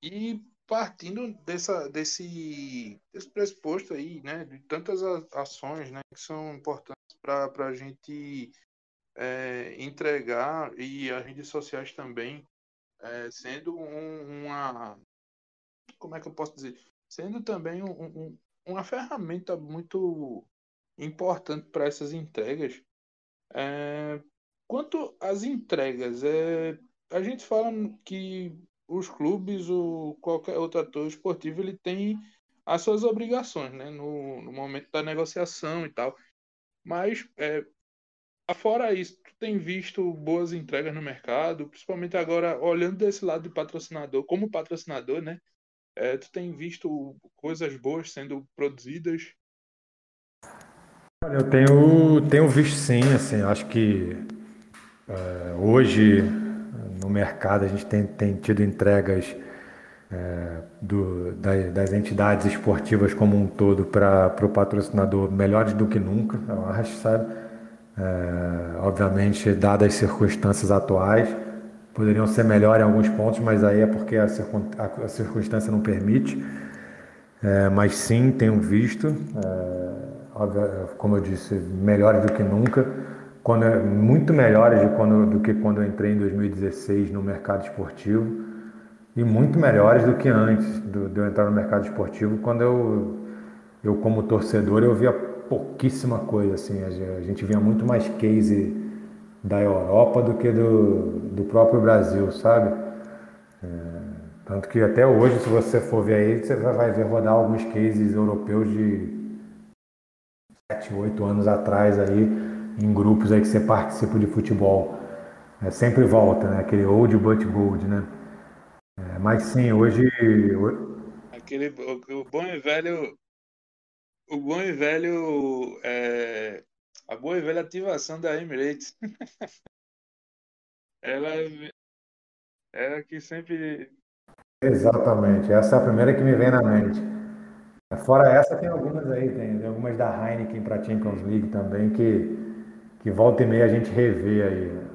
e partindo dessa, desse, desse pressuposto aí, né, de tantas ações né, que são importantes para a gente é, entregar e as redes sociais também é, sendo um, uma como é que eu posso dizer sendo também um, um, uma ferramenta muito importante para essas entregas. É, quanto às entregas, é, a gente fala que os clubes ou qualquer outro ator esportivo ele tem as suas obrigações né, no, no momento da negociação e tal. Mas, é, fora isso, tu tem visto boas entregas no mercado, principalmente agora olhando desse lado de patrocinador, como patrocinador, né? É, tu tem visto coisas boas sendo produzidas? Olha, eu tenho, tenho visto sim, assim, acho que é, hoje no mercado a gente tem, tem tido entregas é, do, das, das, entidades esportivas como um todo para o patrocinador melhores do que nunca, eu acho, sabe? É, obviamente, dadas as circunstâncias atuais, poderiam ser melhor em alguns pontos, mas aí é porque a, circunstância não permite. É, mas sim, tenho visto, é, como eu disse, melhores do que nunca, quando, é, muito melhores do, quando, do que quando eu entrei em 2016 no mercado esportivo. E muito melhores do que antes de eu entrar no mercado esportivo, quando eu, eu como torcedor, eu via pouquíssima coisa, assim, a gente via muito mais case da Europa do que do, do próprio Brasil, sabe? É, tanto que até hoje, se você for ver aí, você vai ver rodar alguns cases europeus de 7, 8 anos atrás aí, em grupos aí que você participa de futebol. É, sempre volta, né? Aquele old but gold, né? É, mas sim, hoje... Aquele, o, bom e velho... O bom e velho é, a boa e velha ativação da Emirates. [laughs] ela, ela que sempre. Exatamente, essa é a primeira que me vem na mente. Fora essa, tem algumas aí, tem algumas da Heineken para Champions League também, que, que volta e meia a gente revê aí.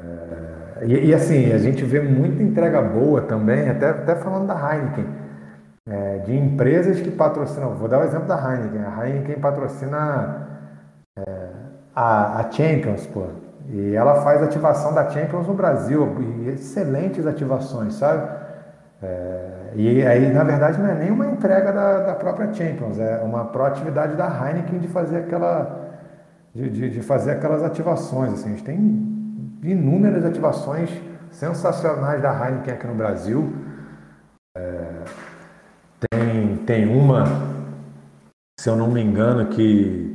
É, e, e, assim, a gente vê muita entrega boa também, até, até falando da Heineken, é, de empresas que patrocinam. Vou dar o exemplo da Heineken. A Heineken patrocina é, a, a Champions, pô. E ela faz ativação da Champions no Brasil, excelentes ativações, sabe? É, e aí, na verdade, não é nenhuma entrega da, da própria Champions, é uma proatividade da Heineken de fazer aquela de, de, de, fazer aquelas ativações. Assim, a gente tem inúmeras ativações sensacionais da Heineken aqui no Brasil. Tem, tem uma, se eu não me engano, que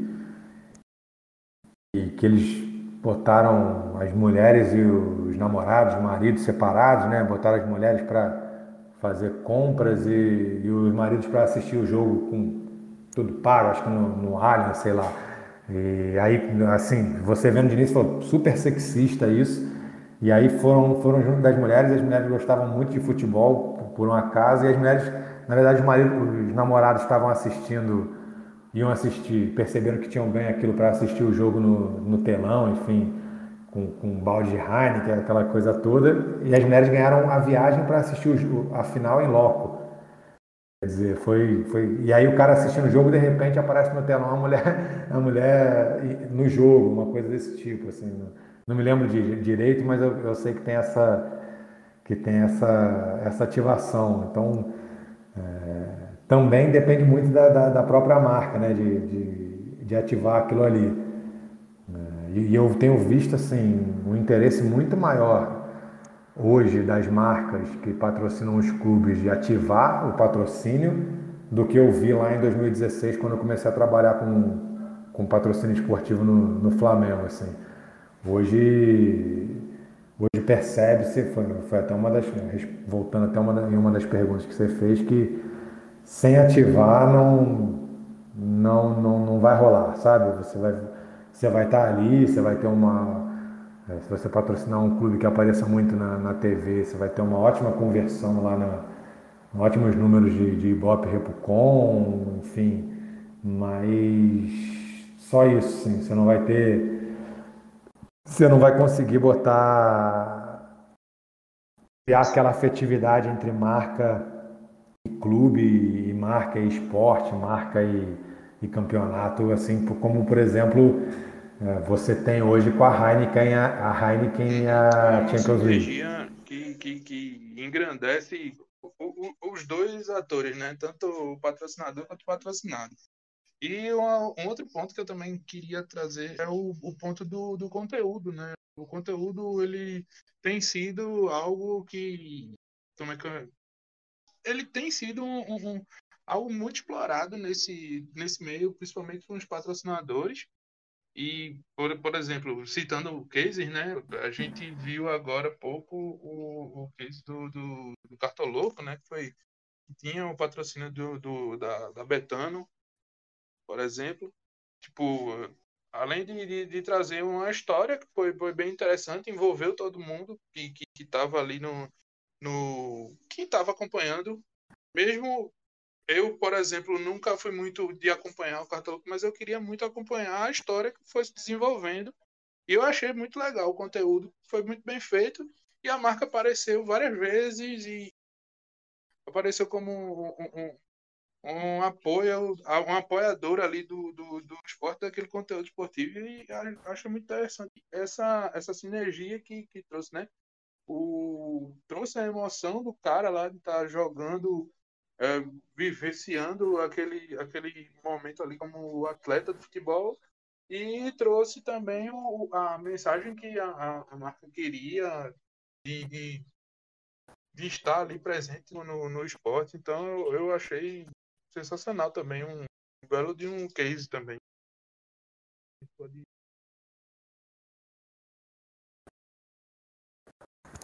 que eles botaram as mulheres e os namorados, os maridos separados, né? Botaram as mulheres para fazer compras e, e os maridos para assistir o jogo com tudo pago, acho que no, no Alien, sei lá. E aí, assim, você vendo de início, foi super sexista isso. E aí foram, foram junto das mulheres, as mulheres gostavam muito de futebol, por um acaso, e as mulheres, na verdade, os, maridos, os namorados estavam assistindo iam assistir, perceberam que tinham ganho aquilo para assistir o jogo no, no telão, enfim, com, com um balde de Heineken, aquela coisa toda, e as mulheres ganharam a viagem para assistir o, a final em loco. Quer dizer, foi, foi. E aí o cara assistindo o jogo, de repente aparece no telão a mulher, a mulher no jogo, uma coisa desse tipo, assim. Não, me lembro de direito, mas eu, eu, sei que tem essa que tem essa, essa ativação. Então também depende muito da, da, da, própria marca, né? De, de, de ativar aquilo ali. É, e, eu tenho visto assim um interesse muito maior hoje das marcas que patrocinam os clubes de ativar o patrocínio do que eu vi lá em 2016 quando eu comecei a trabalhar com, com patrocínio esportivo no, no Flamengo assim hoje percebe-se foi, foi até uma das voltando até uma, em uma das perguntas que você fez que sem ativar não não não, não vai rolar sabe você vai você vai estar ali você vai ter uma é, se você patrocinar um clube que apareça muito na, na TV, você vai ter uma ótima conversão lá, na, ótimos números de, de Ibope Repucon, enfim, mas só isso, sim, você não vai ter. Você não vai conseguir botar. Criar aquela afetividade entre marca e clube, e marca e esporte, marca e, e campeonato, assim, como por exemplo é, você tem hoje com a Heineken a, a Heineken e a Champions League. Que, que, que engrandece os dois atores, né? Tanto o patrocinador quanto o patrocinado. E um outro ponto que eu também queria trazer é o, o ponto do, do conteúdo, né? O conteúdo ele tem sido algo que como é que eu, ele tem sido um, um, algo muito explorado nesse nesse meio, principalmente com os patrocinadores e, por, por exemplo, citando o case, né? A gente viu agora há pouco o, o case do, do, do Cartoloco, né? Que foi tinha o patrocínio do, do, da, da Betano, por exemplo. Tipo, além de, de, de, trazer uma história que foi, foi bem interessante, envolveu todo mundo que estava ali no, no. que estava acompanhando, mesmo eu, por exemplo, nunca fui muito de acompanhar o Cartoloco, mas eu queria muito acompanhar a história que foi se desenvolvendo. E eu achei muito legal o conteúdo, foi muito bem feito. E a marca apareceu várias vezes e apareceu como um, um, um apoio, um apoiador ali do, do, do esporte, daquele conteúdo esportivo. E acho muito interessante essa, essa sinergia que, que trouxe, né? O, trouxe a emoção do cara lá de estar tá jogando é, vivenciando aquele, aquele momento ali como atleta de futebol e trouxe também o, a mensagem que a, a marca queria de, de, de, estar ali presente no, no esporte. Então eu achei sensacional também, um, belo de um case também.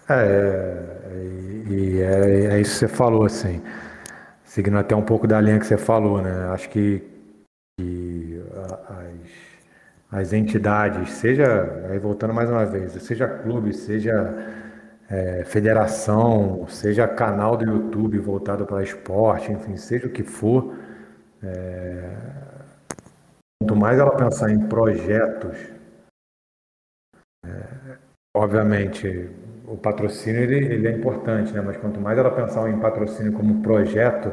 É, e é, é, isso que você falou, assim seguindo até um pouco da linha que você falou, né? Acho que, que as, as, entidades, seja, aí voltando mais uma vez, seja clube, seja é, federação, seja canal do YouTube voltado para esporte, enfim, seja o que for, é, quanto mais ela pensar em projetos, é, obviamente o patrocínio ele, ele, é importante, né? mas quanto mais ela pensar em patrocínio como projeto,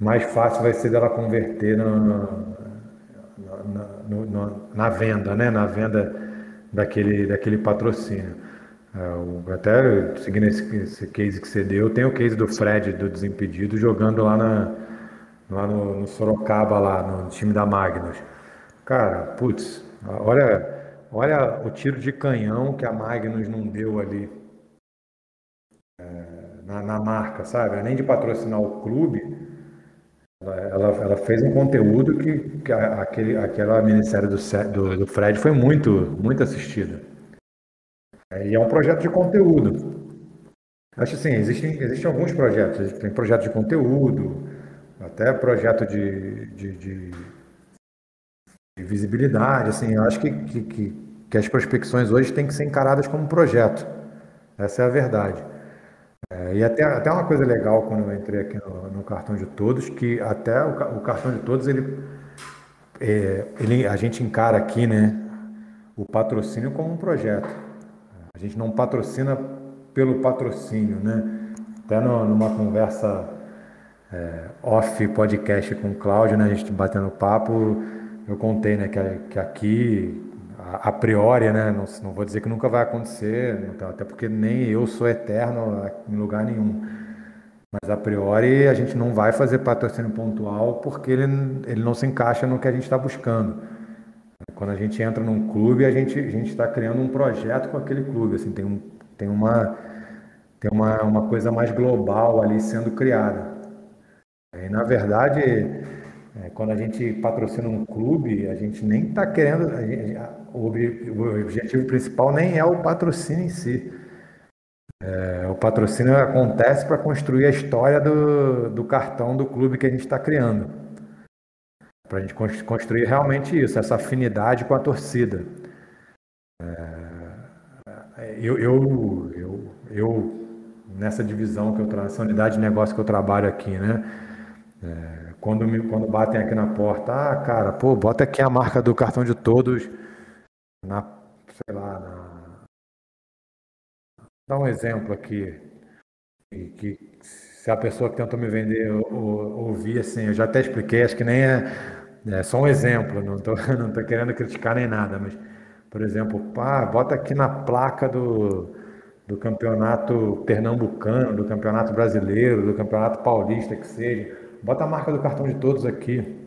mais fácil vai ser dela converter na, na, na, na venda, né? na venda daquele, daquele patrocínio. É, até seguindo esse, case que você deu, tem o case do Fred, do Desimpedido, jogando lá, na, lá no, no Sorocaba, lá no time da Magnus. Cara, putz, olha Olha o tiro de canhão que a Magnus não deu ali é, na, na, marca, sabe? Além de patrocinar o clube, ela, ela, ela fez um conteúdo que, que aquele, aquela minissérie do, do, do, Fred foi muito, muito assistida. E é um projeto de conteúdo. Acho assim, existem, existem alguns projetos. Tem projeto de conteúdo, até projeto de, de, de, de visibilidade. Assim, eu acho que, que, que que as prospecções hoje têm que ser encaradas como projeto. Essa é a verdade. É, e até, até uma coisa legal quando eu entrei aqui no, no cartão de todos, que até o, o cartão de todos, ele, é, ele, a gente encara aqui, né? o patrocínio como um projeto. A gente não patrocina pelo patrocínio, né? Até no, numa conversa é, off podcast com o Cláudio, né? A gente batendo papo, eu contei, né? Que, que aqui, a, a priori, né? Não, não vou dizer que nunca vai acontecer, até porque nem eu sou eterno em lugar nenhum. Mas a priori a gente não vai fazer patrocínio pontual porque ele, ele não se encaixa no que a gente está buscando. Quando a gente entra num clube, a gente a gente está criando um projeto com aquele clube. Assim, tem, um, tem uma tem uma, uma coisa mais global ali sendo criada. E, na verdade, é, quando a gente patrocina um clube, a gente nem está querendo. Gente, o, o objetivo principal nem é o patrocínio em si. É, o patrocínio acontece para construir a história do, do cartão do clube que a gente está criando. Para a gente construir realmente isso, essa afinidade com a torcida. É, eu, eu, eu, eu, nessa divisão que eu trabalho, essa unidade de negócio que eu trabalho aqui, né? É, quando, me, quando batem aqui na porta, ah, cara, pô, bota aqui a marca do cartão de todos na, sei lá, na dar um exemplo aqui, que se a pessoa que tentou me vender ouvir assim, eu já até expliquei, acho que nem é, é só um exemplo, não estou [laughs] não tô querendo criticar nem nada, mas, por exemplo, pá, bota aqui na placa do, do campeonato pernambucano, do campeonato brasileiro, do campeonato paulista, que seja, bota a marca do cartão de todos aqui.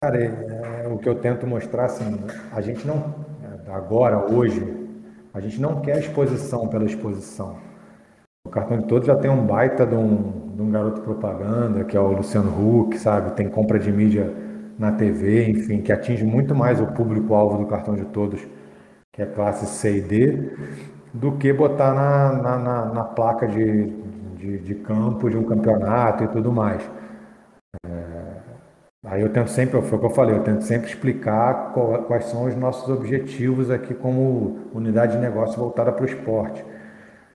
Cara, é, é o que eu tento mostrar, assim, a gente não, agora, hoje, a gente não quer exposição pela exposição. O cartão de todos já tem um baita de um, de um garoto propaganda, que é o Luciano Huck, sabe? Tem compra de mídia na TV, enfim, que atinge muito mais o público-alvo do cartão de todos, que é classe C e D, do que botar na, na, na, na placa de, de, de, campo de um campeonato e tudo mais. É, Aí eu tento sempre, foi o que eu falei, eu tento sempre explicar quais são os nossos objetivos aqui como unidade de negócio voltada para o esporte.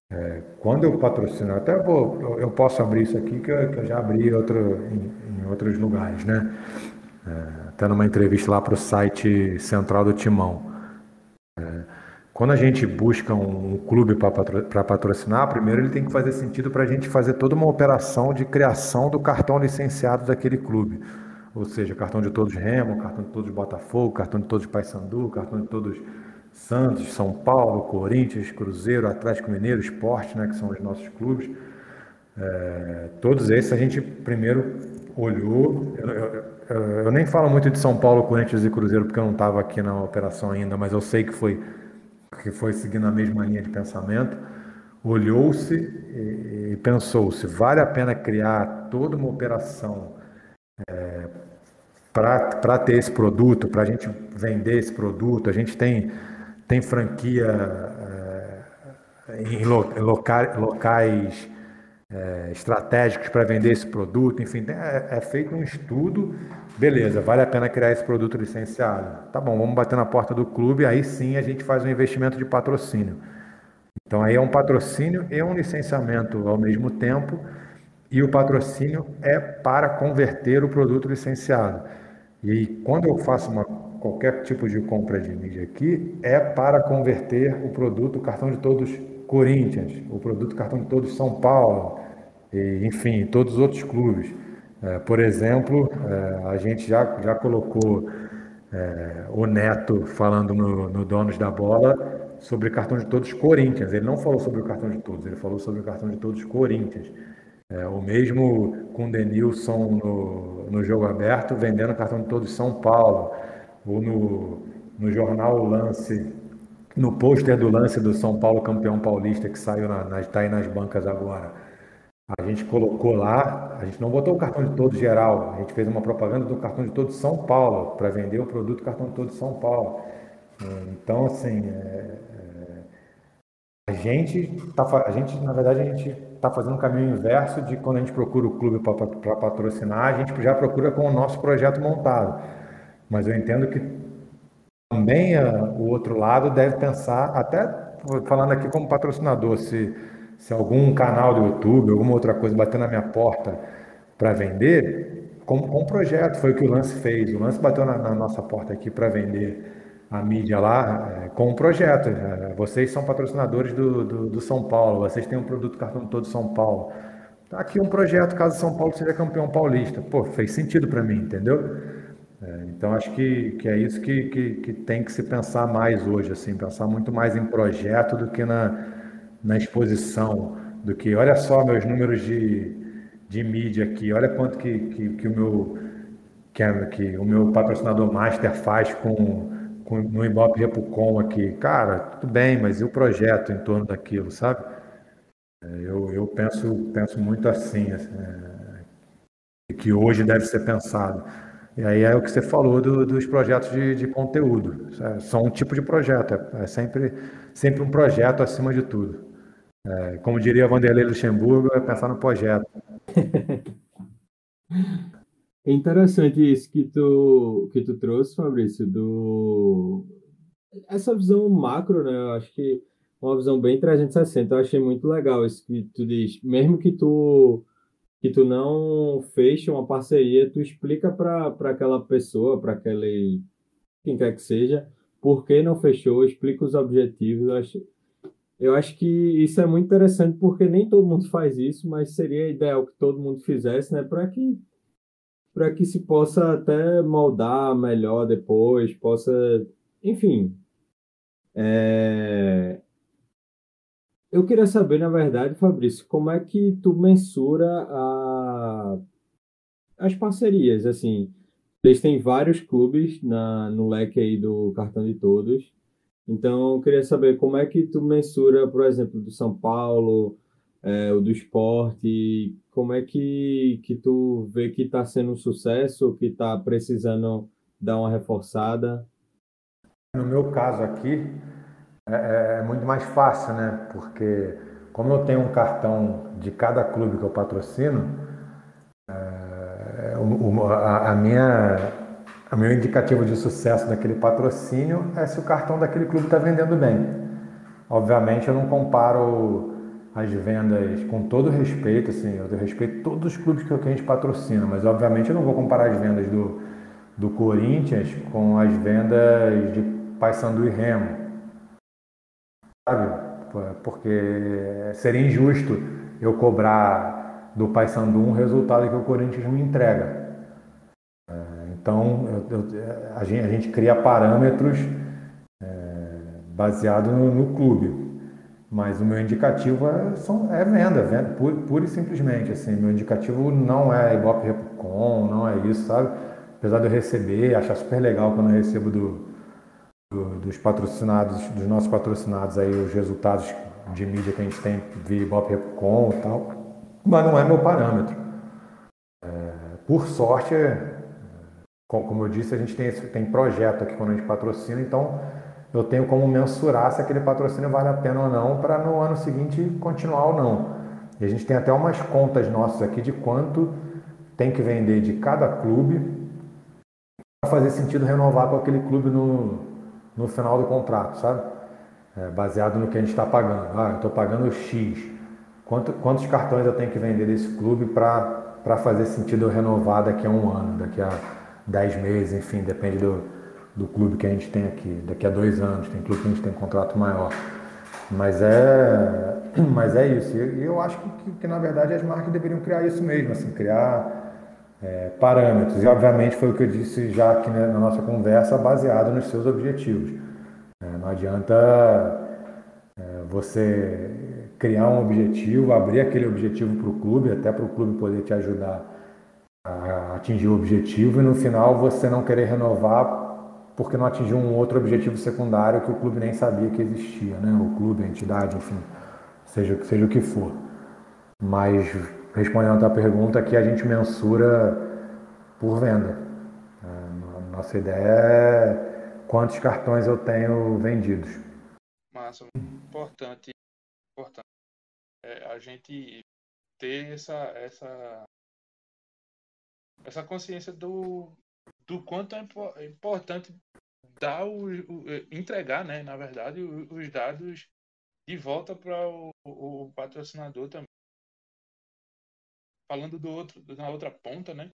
É, quando eu patrocino, até vou, eu posso abrir isso aqui que eu, que eu já abri outro, em, em, outros lugares, né? É, até numa entrevista lá para o site central do Timão. É, quando a gente busca um clube para patrocinar, primeiro ele tem que fazer sentido para a gente fazer toda uma operação de criação do cartão licenciado daquele clube ou seja, cartão de todos Remo, cartão de todos Botafogo, cartão de todos Paysandu, cartão de todos Santos, São Paulo, Corinthians, Cruzeiro, Atlético Mineiro, Esporte, né, que são os nossos clubes. É, todos esses a gente primeiro olhou. Eu, eu, eu, nem falo muito de São Paulo, Corinthians e Cruzeiro porque eu não estava aqui na operação ainda, mas eu sei que foi que foi seguindo a mesma linha de pensamento. Olhou-se e, e pensou-se vale a pena criar toda uma operação é, para ter esse produto, para a gente vender esse produto. A gente tem, tem franquia é, em loca, locais é, estratégicos para vender esse produto. Enfim, é, é, feito um estudo. Beleza, vale a pena criar esse produto licenciado. Tá bom, vamos bater na porta do clube, aí sim a gente faz um investimento de patrocínio. Então aí é um patrocínio e um licenciamento ao mesmo tempo, e o patrocínio é para converter o produto licenciado. E quando eu faço uma, qualquer tipo de compra de mídia aqui, é para converter o produto cartão de todos Corinthians, o produto cartão de todos São Paulo, e, enfim, todos os outros clubes. É, por exemplo, é, a gente já, já colocou é, o Neto falando no, no Donos da Bola sobre cartão de todos Corinthians. Ele não falou sobre o cartão de todos, ele falou sobre o cartão de todos Corinthians. É, o mesmo com o Denilson no, no jogo aberto, vendendo cartão de todos São Paulo, ou no, no jornal Lance, no pôster do lance do São Paulo campeão paulista que saiu na, está aí nas bancas agora. A gente colocou lá, a gente não botou o cartão de todos geral, a gente fez uma propaganda do cartão de todos São Paulo, para vender o produto cartão de todos São Paulo. Então, assim, é, é, a gente tá, a gente, na verdade, a gente está fazendo um caminho inverso de quando a gente procura o clube para patrocinar, a gente já procura com o nosso projeto montado. Mas eu entendo que também uh, o outro lado deve pensar, até falando aqui como patrocinador, se, se algum canal do YouTube, alguma outra coisa bater na minha porta para vender, com, com um projeto, foi o que o Lance fez. O Lance bateu na, na nossa porta aqui para vender a mídia lá é, com um projeto. É, vocês são patrocinadores do, do, do, São Paulo, vocês têm um produto cartão todo São Paulo. Tá aqui um projeto caso São Paulo seja campeão paulista. Pô, fez sentido para mim, entendeu? É, então acho que, que é isso que, que, que, tem que se pensar mais hoje, assim, pensar muito mais em projeto do que na, na exposição, do que olha só meus números de, de mídia aqui, olha quanto que, que, que o meu que, que o meu patrocinador master faz com, com no Ibope Repucom aqui. Cara, tudo bem, mas e o projeto em torno daquilo, sabe? É, eu, eu penso, penso muito assim, assim que hoje deve ser pensado. E aí é o que você falou do, dos projetos de, de conteúdo. É, são um tipo de projeto, é, é, sempre, sempre um projeto acima de tudo. É, como diria Vanderlei Luxemburgo, é pensar no projeto. É interessante isso que tu, que tu trouxe, Fabrício, do... essa visão macro, né? Eu acho que uma visão bem 360. Eu achei muito legal isso que tu diz. Mesmo que tu que tu não feche uma parceria, tu explica para aquela pessoa, para aquele quem quer que seja, por que não fechou, explica os objetivos. Eu acho, eu acho que isso é muito interessante porque nem todo mundo faz isso, mas seria ideal que todo mundo fizesse, né, para que para que se possa até moldar melhor depois, possa, enfim. É... Eu queria saber, na verdade, Fabrício, como é que tu mensura a... as parcerias, assim, eles têm vários clubes na, no leque aí do cartão de todos. Então, eu queria saber como é que tu mensura, por exemplo, do São Paulo, é, o do esporte, como é que, que tu vê que está sendo um sucesso, que está precisando dar uma reforçada? No meu caso aqui, é, é, muito mais fácil, né? Porque como eu tenho um cartão de cada clube que eu patrocino, é, o, a, a, minha, a meu indicativo de sucesso daquele patrocínio é se o cartão daquele clube está vendendo bem. Obviamente eu não comparo as vendas com todo respeito, assim, eu respeito todos os clubes que a gente patrocina, mas obviamente eu não vou comparar as vendas do, do Corinthians com as vendas de Paysandu e Remo? Porque seria injusto eu cobrar do Paysandu um resultado que o Corinthians me entrega. É, então, eu, eu, a, gente, a, gente, cria parâmetros é, baseado no, no clube. Mas o meu indicativo é, são, é venda, venda pura, pura, e simplesmente. Assim, meu indicativo não é Ibope Repucom, não é isso, sabe? Apesar de eu receber, achar super legal quando eu recebo do, do, dos patrocinados, dos nossos patrocinados aí, os resultados de mídia que a gente tem via Ibope Repucom e tal. Mas não é meu parâmetro. É, por sorte, como eu disse, a gente tem, tem projeto aqui quando a gente patrocina, então eu tenho como mensurar se aquele patrocínio vale a pena ou não para no ano seguinte continuar ou não. E a gente tem até umas contas nossas aqui de quanto tem que vender de cada clube para fazer sentido renovar com aquele clube no, no final do contrato, sabe? É, baseado no que a gente está pagando. Ah, eu estou pagando X. Quanto, quantos cartões eu tenho que vender desse clube para fazer sentido eu renovar daqui a um ano, daqui a 10 meses, enfim, depende do, do clube que a gente tem aqui. Daqui a dois anos, tem clube que a gente tem contrato maior. Mas é, [clears throat] mas é isso. E eu acho que, que, na verdade, as marcas deveriam criar isso mesmo, assim, criar é, parâmetros. E, obviamente, foi o que eu disse já aqui na nossa conversa, baseado nos seus objetivos. É, não adianta é, você criar um objetivo, abrir aquele objetivo para o clube, até para o clube poder te ajudar a atingir o objetivo, e no final você não querer renovar porque não atingiu um outro objetivo secundário que o clube nem sabia que existia, né? O clube, a entidade, enfim, seja, seja o que for. Mas respondendo a tua pergunta, aqui a gente mensura por venda. É, nossa ideia é quantos cartões eu tenho vendidos. Massa, importante, importante. É a gente ter essa, essa, essa consciência do, do quanto é, é importante dar o, o, é, entregar, né, na verdade, os dados de volta para o, o, patrocinador também. Falando do outro, na outra ponta, né?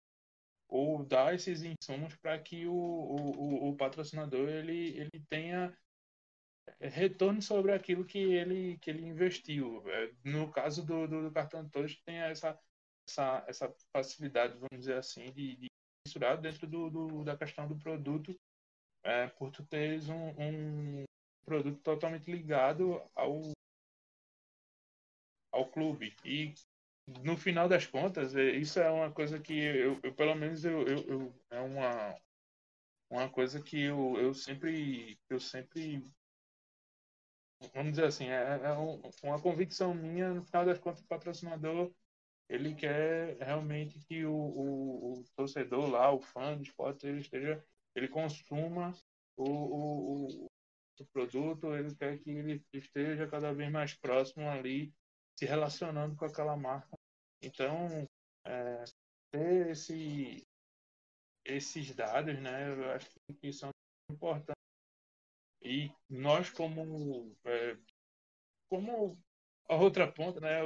ou dar esses insumos para que o, o, o, patrocinador ele, ele tenha retorno sobre aquilo que ele, que ele investiu. É, no caso do, do, do cartão de todos, tem essa, essa, essa facilidade, vamos dizer assim, de, de misturar dentro do, do, da questão do produto, é, por tu teres um, um produto totalmente ligado ao, ao clube. E no final das contas, é, isso é uma coisa que eu, eu pelo menos eu, eu, eu, é uma uma coisa que eu, eu sempre eu sempre vamos dizer assim é, é um, uma convicção minha no final das contas o patrocinador ele quer realmente que o, o, o torcedor lá o fã do esporte ele esteja ele consuma o, o, o produto ele quer que ele esteja cada vez mais próximo ali se relacionando com aquela marca. Então, é, ter esse, esses dados, né, eu acho que são importantes. E nós, como, é, como a outra ponta, né,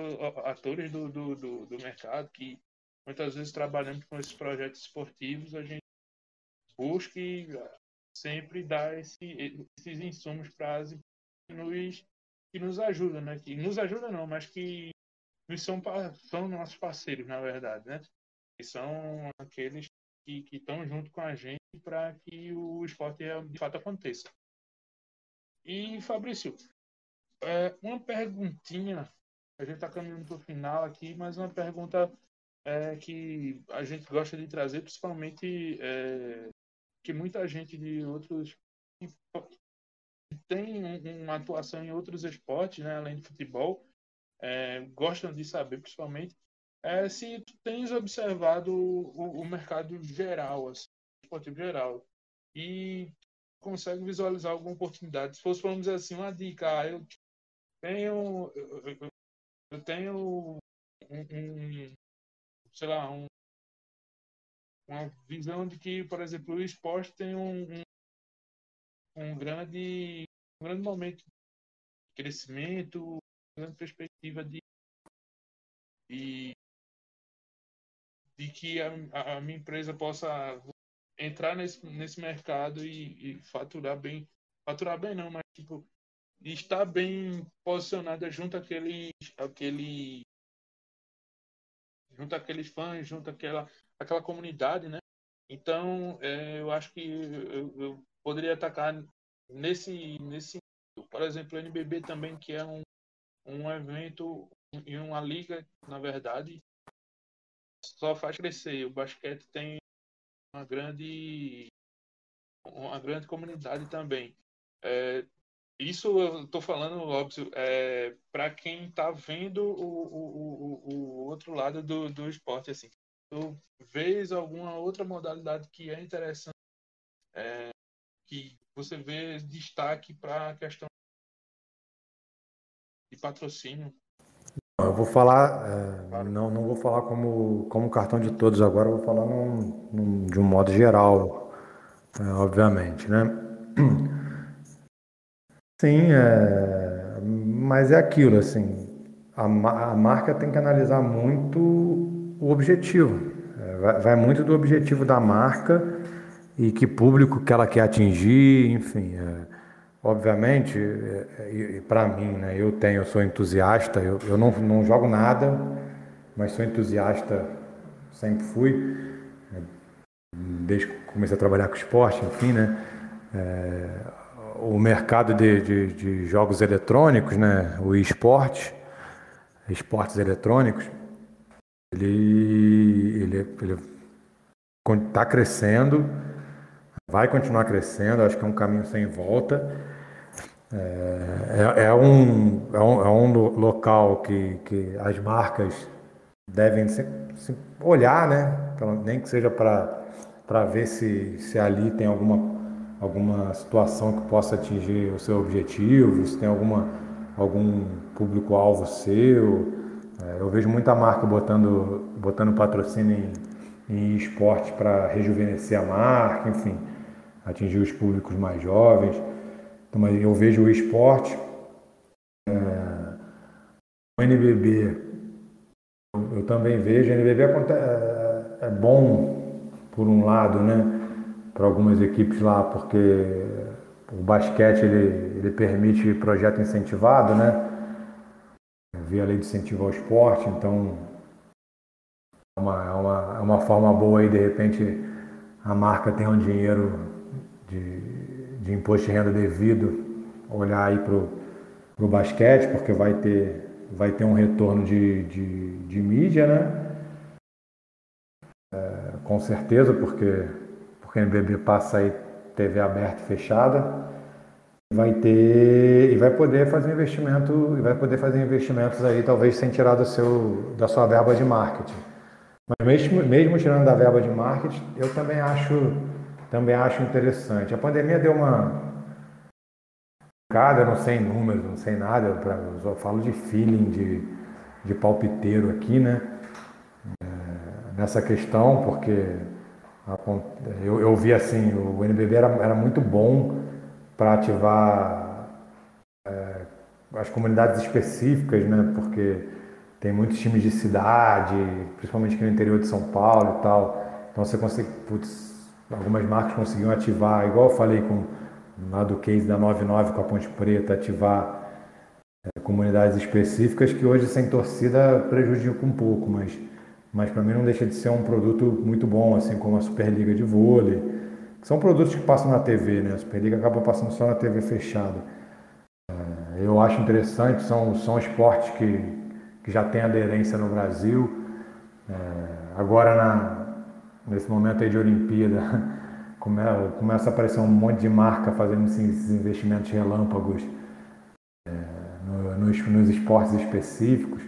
atores do, do, do, do mercado, que muitas vezes trabalhamos com esses projetos esportivos, a gente busca sempre dar esse, esses insumos para as nos que nos ajuda, né? Que nos ajuda não, mas que nos são, são nossos parceiros, na verdade, né? Que são aqueles que estão junto com a gente para que o esporte de fato aconteça. E Fabrício, é, uma perguntinha, a gente está caminhando para o final aqui, mas uma pergunta é, que a gente gosta de trazer, principalmente é, que muita gente de outros tem uma atuação em outros esportes, né, além de futebol, é, gostam de saber, principalmente, é, se tu tens observado o, o mercado geral, assim, esportivo geral, e consegue visualizar alguma oportunidade. Se fosse, vamos dizer assim, uma dica, ah, eu tenho, eu, eu tenho um, um, sei lá, um, uma visão de que, por exemplo, o esporte tem um, um, um grande um grande momento de crescimento, grande perspectiva de, de, de que a, a, minha empresa possa entrar nesse, nesse mercado e, e faturar bem, faturar bem não, mas tipo, estar bem posicionada junto àqueles, àquele, junto àqueles fãs, junto àquela, àquela comunidade, né? Então, é, eu acho que eu, eu poderia atacar nesse, nesse por exemplo, o NBB também, que é um, um evento e uma liga, na verdade, só faz crescer. O basquete tem uma grande uma grande comunidade também. É, isso eu estou falando, óbvio, é, para quem está vendo o, o, o, o, outro lado do, do esporte. Assim. Tu vês alguma outra modalidade que é interessante, é, que você vê destaque para a questão de patrocínio? Eu vou falar, é, não, não vou falar como, como cartão de todos agora, vou falar num, num, de um modo geral, é, obviamente, né? [clears throat] Sim, é, mas é aquilo, assim, a, a marca tem que analisar muito o objetivo, é, vai, vai muito do objetivo da marca e que público que ela quer atingir, enfim. É, obviamente, é, para mim, né, eu tenho, eu sou entusiasta, eu, eu não, não jogo nada, mas sou entusiasta, sempre fui, é, desde que comecei a trabalhar com esporte, enfim, né? É, o mercado de, de, de, jogos eletrônicos, né, o esporte, esportes eletrônicos, ele ele ele está crescendo vai continuar crescendo, acho que é um caminho sem volta. É, é, é um, é, um, é um local que, que as marcas devem se, se olhar, né? nem que seja para ver se, se ali tem alguma, alguma situação que possa atingir o seu objetivo, se tem alguma, algum público-alvo seu. É, eu vejo muita marca botando, botando patrocínio em, em esporte para rejuvenescer a marca, enfim atingir os públicos mais jovens. Então, eu vejo o esporte, é, o NBB, eu, também vejo, o NBB é, é, é bom por um lado, né, para algumas equipes lá, porque o basquete ele, ele permite projeto incentivado, né? Via a lei de incentivo ao esporte, então é uma, é uma, é uma forma boa aí, de repente, a marca tem um dinheiro de, de imposto de renda devido, olhar aí para o basquete, porque vai ter, vai ter um retorno de, de, de mídia, né? É, com certeza, porque, porque o NBB passa aí TV aberta e fechada, vai ter e vai poder fazer investimento e vai poder fazer investimentos aí talvez sem tirar do seu da sua verba de marketing. Mas mesmo, mesmo tirando da verba de marketing, eu também acho também acho interessante. A pandemia deu uma cada, eu não sei números, não sei nada, eu só falo de feeling, de, de palpiteiro aqui, né? É, nessa questão, porque eu, eu vi assim, o NBB era, era muito bom para ativar é, as comunidades específicas, né? Porque tem muitos times de cidade, principalmente aqui no interior de São Paulo e tal. Então você consegue, putz, algumas marcas conseguiam ativar, igual eu falei com lá do case da 99 com a Ponte Preta, ativar é, comunidades específicas que hoje sem torcida prejudicam um pouco, mas mas para mim não deixa de ser um produto muito bom, assim como a Superliga de vôlei. São produtos que passam na TV, né? A Superliga acaba passando só na TV fechada. É, eu acho interessante, são, são esportes que, que já têm aderência no Brasil. É, agora, na, nesse momento aí de Olimpíada, [laughs] começa a aparecer um monte de marca fazendo esses investimentos relâmpagos é, nos, nos esportes específicos.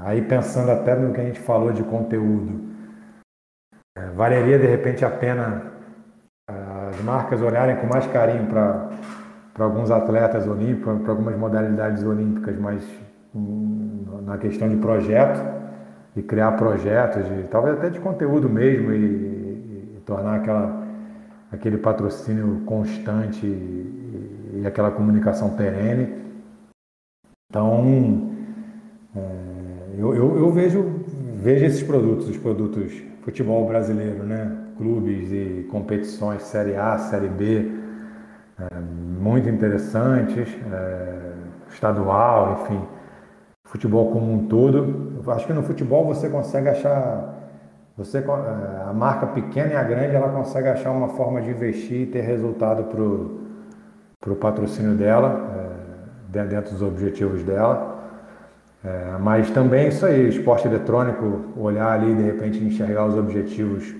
Aí pensando até no que a gente falou de conteúdo, é, valeria de repente a pena as marcas olharem com mais carinho para alguns atletas olímpicos, para algumas modalidades olímpicas, mas hum, na questão de projeto, e criar projetos, de, talvez até de conteúdo mesmo, e, e, e tornar aquela, aquele patrocínio constante e, e aquela comunicação perene. Então, é, eu, eu, eu, vejo, vejo esses produtos, os produtos futebol brasileiro, né? Clubes e competições Série A, Série B, é, muito interessantes, é, estadual, enfim, futebol como um todo. Acho que no futebol você consegue achar, você, é, a marca pequena e a grande, ela consegue achar uma forma de investir e ter resultado para o patrocínio dela, é, dentro dos objetivos dela. É, mas também isso aí, esporte eletrônico, olhar ali de repente enxergar os objetivos,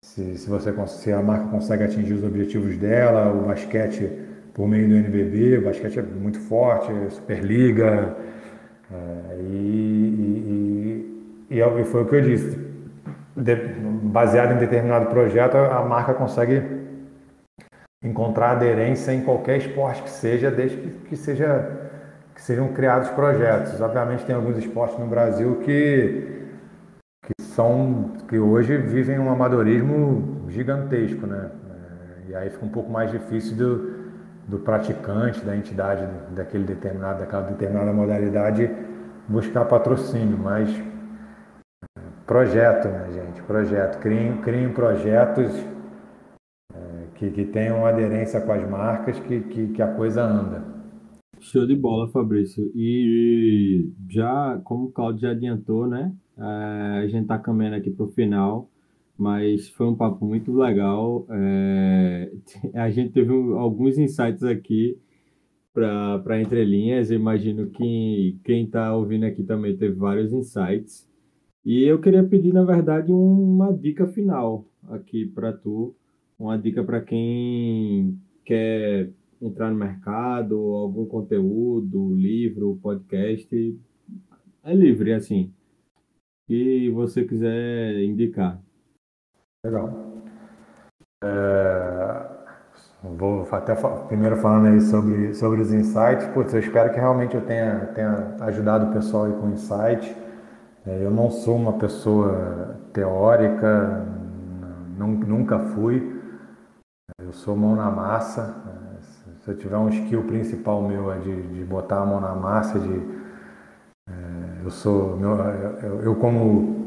se, se, você, se a marca consegue atingir os objetivos dela, o basquete por meio do NBB, o basquete é muito forte, Superliga, é, e, e, e, e, foi o que eu disse, de, baseado em determinado projeto, a marca consegue encontrar aderência em qualquer esporte que seja, desde que, seja que sejam criados projetos. Obviamente tem alguns esportes no Brasil que, que são que hoje vivem um amadorismo gigantesco, né? É, e aí fica um pouco mais difícil do, do praticante, da entidade daquele determinado, daquela determinada modalidade buscar patrocínio, mas é, projeto, né, gente? Projeto. Criem, criem projetos é, que, que tenham aderência com as marcas, que, que, que a coisa anda. Show de bola, Fabrício. E já, como o Claudio já adiantou, né? É, a gente está caminhando aqui para o final, mas foi um papo muito legal. É, a gente teve alguns insights aqui para entrelinhas. Eu imagino que quem está ouvindo aqui também teve vários insights. E eu queria pedir, na verdade, uma dica final aqui para tu, uma dica para quem quer entrar no mercado, algum conteúdo, livro, podcast, é livre, assim. E você quiser indicar. Legal. É, vou até primeiro falando aí sobre, sobre os insights. Putz, eu espero que realmente eu tenha, tenha ajudado o pessoal aí com insight. É, eu não sou uma pessoa teórica, nunca fui. Eu sou mão na massa. Se eu tiver um skill principal meu é de, de botar a mão na massa, de é, eu sou meu, eu, eu, como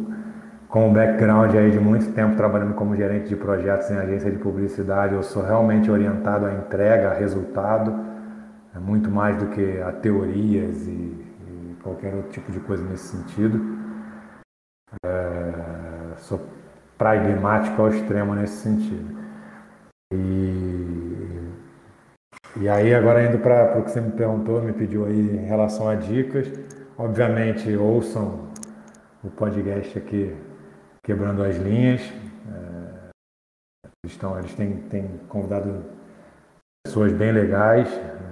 com um background aí de muito tempo trabalhando como gerente de projetos em agência de publicidade, eu sou realmente orientado à entrega, a resultado, é muito mais do que a teorias e, e qualquer outro tipo de coisa nesse sentido. É, sou pragmático ao extremo nesse sentido. E, e aí, agora indo para o que você me perguntou, me pediu aí em relação a dicas, obviamente ouçam o podcast aqui quebrando as linhas. É, eles, estão, eles têm, têm convidado pessoas bem legais. É,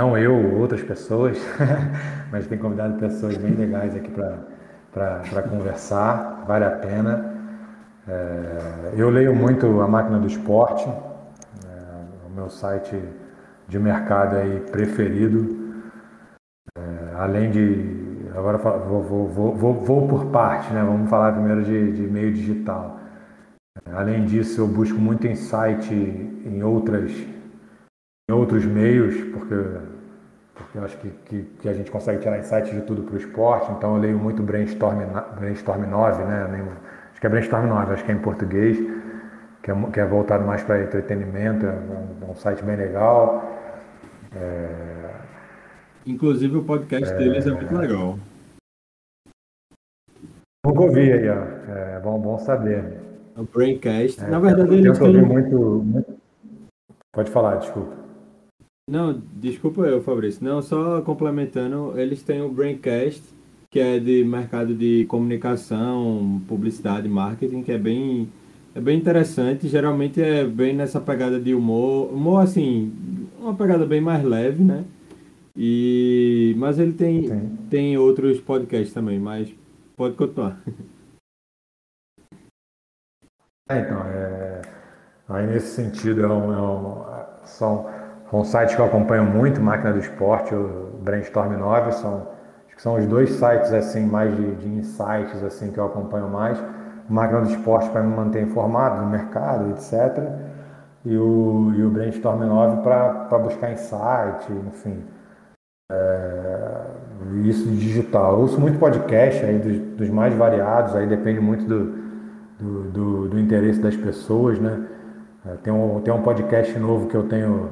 não eu, outras pessoas, [laughs] mas tem convidado pessoas bem legais aqui para conversar. Vale a pena. É, eu leio muito a Máquina do Esporte, é, o meu site de mercado aí preferido. É, além de agora vou, vou, vou, vou, vou por parte, né? Vamos falar primeiro de, de meio digital. Além disso, eu busco muito insight em outras em outros meios, porque, porque eu acho que, que, que a gente consegue tirar insights de tudo para o esporte. Então, eu leio muito Brainstorm, Brainstorm 9, né? Acho que é Brainstorm 9, acho que é em português, que é, que é voltado mais para entretenimento, é um, é um, site bem legal. É, Inclusive o podcast é... deles é muito legal. Nunca ouvi aí, ó. É bom, bom saber. O Braincast. É, Na verdade, eles têm... Muito, muito... Pode falar, desculpa. Não, desculpa eu, Fabrício. Não, só complementando, eles têm o Braincast, que é de mercado de comunicação, publicidade, marketing, que é bem, é bem interessante. Geralmente é bem nessa pegada de humor. Humor, assim, uma pegada bem mais leve, né? E, mas ele tem, tem outros podcasts também, mas pode continuar. É, então, é, aí nesse sentido, é um, é um, são, são sites que eu acompanho muito, Máquina do Esporte, o Brainstorm 9, são, acho que são os dois sites assim mais de, de insights assim que eu acompanho mais. Máquina do Esporte para me manter informado do mercado, etc. E o, e o Brainstorm 9 para buscar insight, enfim. É, isso digital. Eu ouço muito podcast aí dos, dos, mais variados, aí depende muito do, do, do, do interesse das pessoas, né? É, tem, um, tem um podcast novo que eu tenho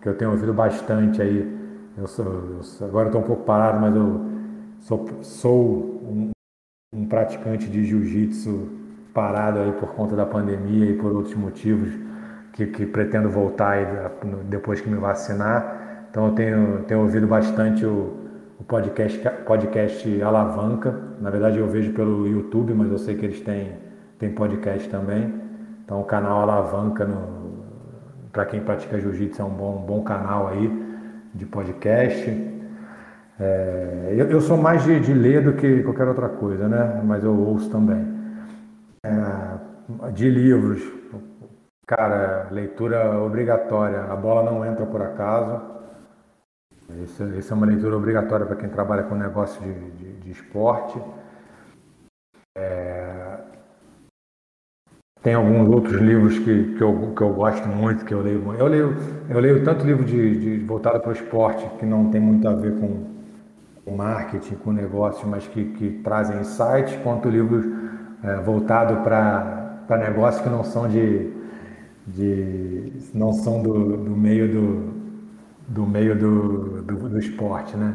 que eu tenho ouvido bastante aí. Eu sou, eu agora estou um pouco parado, mas eu sou, sou um, um praticante de jiu-jitsu parado aí por conta da pandemia e por outros motivos que, que pretendo voltar aí depois que me vacinar. Então eu tenho, tenho ouvido bastante o, o podcast, podcast Alavanca. Na verdade eu vejo pelo YouTube, mas eu sei que eles têm, têm podcast também. Então o canal Alavanca, para quem pratica jiu-jitsu, é um bom, bom canal aí de podcast. É, eu, eu, sou mais de, de, ler do que qualquer outra coisa, né? Mas eu ouço também. É, de livros, cara, leitura obrigatória. A bola não entra por acaso. Essa é uma leitura obrigatória para quem trabalha com negócio de, de, de esporte. É... Tem alguns outros livros que, que, eu, que eu gosto muito, que eu leio. Eu leio, eu leio tanto livro de, de voltado para o esporte, que não tem muito a ver com, marketing, com negócio, mas que, que trazem insights, quanto livros é, voltados para negócios que não são de, de não são do, do meio do, do meio do, do, do esporte, né?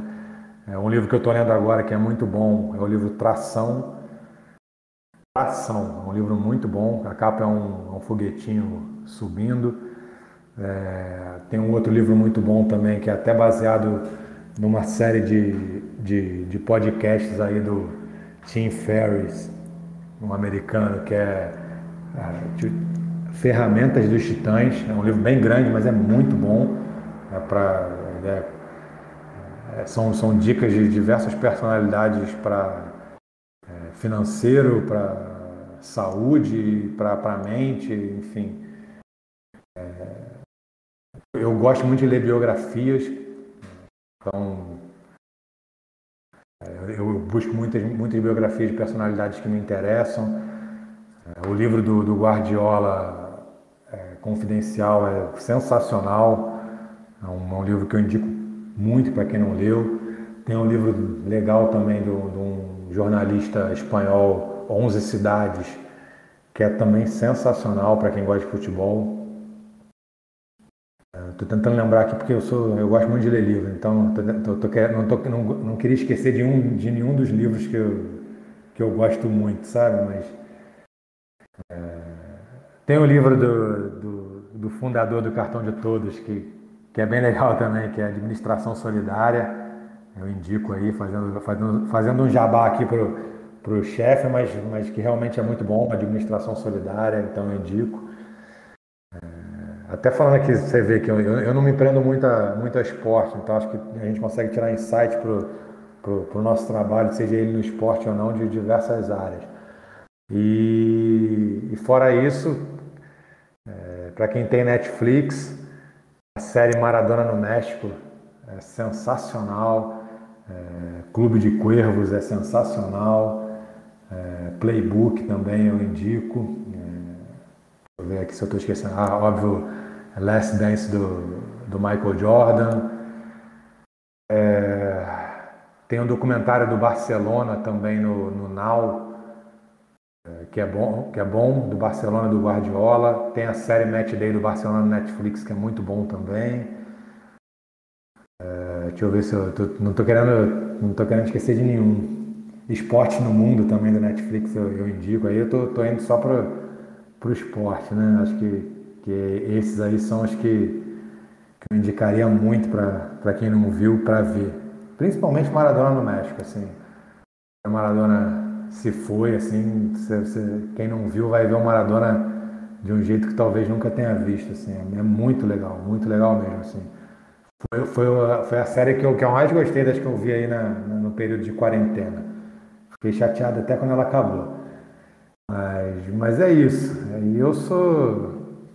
É um livro que eu estou lendo agora que é muito bom, é o livro Tração. Tração, é um livro muito bom. A capa é um, um foguetinho subindo. É, tem um outro livro muito bom também que é até baseado numa série de, de, de podcasts aí do Tim Ferriss, um americano que é, é Ferramentas dos Titãs. É um livro bem grande, mas é muito bom é pra, é, é, são, são dicas de diversas personalidades para é, financeiro, para saúde, para a mente, enfim. É, eu gosto muito de ler biografias, então é, eu busco muitas, muitas biografias de personalidades que me interessam. É, o livro do, do Guardiola é, Confidencial é sensacional. É um, é um livro que eu indico muito para quem não leu. Tem um livro legal também do, do, jornalista espanhol 11 Cidades, que é também sensacional para quem gosta de futebol. Estou tentando lembrar aqui porque eu sou, eu gosto muito de ler livro, então tô, tô, tô, não, não, não queria esquecer de, um, de nenhum dos livros que eu, que eu gosto muito, sabe? Mas é, tem o livro do, do, do, fundador do Cartão de Todos que, que é bem legal [laughs] também, que é Administração Solidária. Eu indico aí, fazendo, fazendo, fazendo um jabá aqui para o chefe, mas, mas que realmente é muito bom, Administração Solidária, então eu indico. Até falando aqui, você vê que eu, eu não me prendo muito a, muito a esporte, então acho que a gente consegue tirar insight para o nosso trabalho, seja ele no esporte ou não, de diversas áreas. E, e fora isso, é, para quem tem Netflix, a série Maradona no México é sensacional, é, Clube de Cuervos é sensacional, é, Playbook também eu indico. Vou ver aqui se eu estou esquecendo. Ah, óbvio, Last Dance do, do Michael Jordan. É, tem um documentário do Barcelona também no, no Now, é, que é bom, que é bom, do Barcelona do Guardiola. Tem a série Match Day do Barcelona no Netflix, que é muito bom também. É, deixa eu ver se eu tô, não estou querendo, não tô querendo esquecer de nenhum. Esporte no Mundo também do Netflix eu, eu indico. Aí eu tô, tô indo só para o esporte, né? Acho que, que esses aí são os que, que eu indicaria muito para quem não viu para ver. Principalmente Maradona no México, assim. Maradona se foi, assim, você, você, quem não viu vai ver o Maradona de um jeito que talvez nunca tenha visto, assim. É muito legal, muito legal mesmo, assim. Foi, foi, foi a série que eu, que eu mais gostei das que eu vi aí na, no período de quarentena. Fiquei chateado até quando ela acabou. Mas, mas é isso. E eu sou,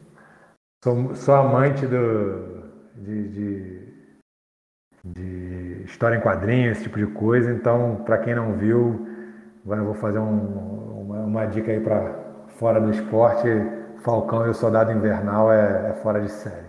sou, sou amante do, de, de, de, história em quadrinhos, esse tipo de coisa. Então, para quem não viu, eu vou fazer um, uma, uma, dica aí para fora do esporte. Falcão e o Soldado Invernal é, é fora de série.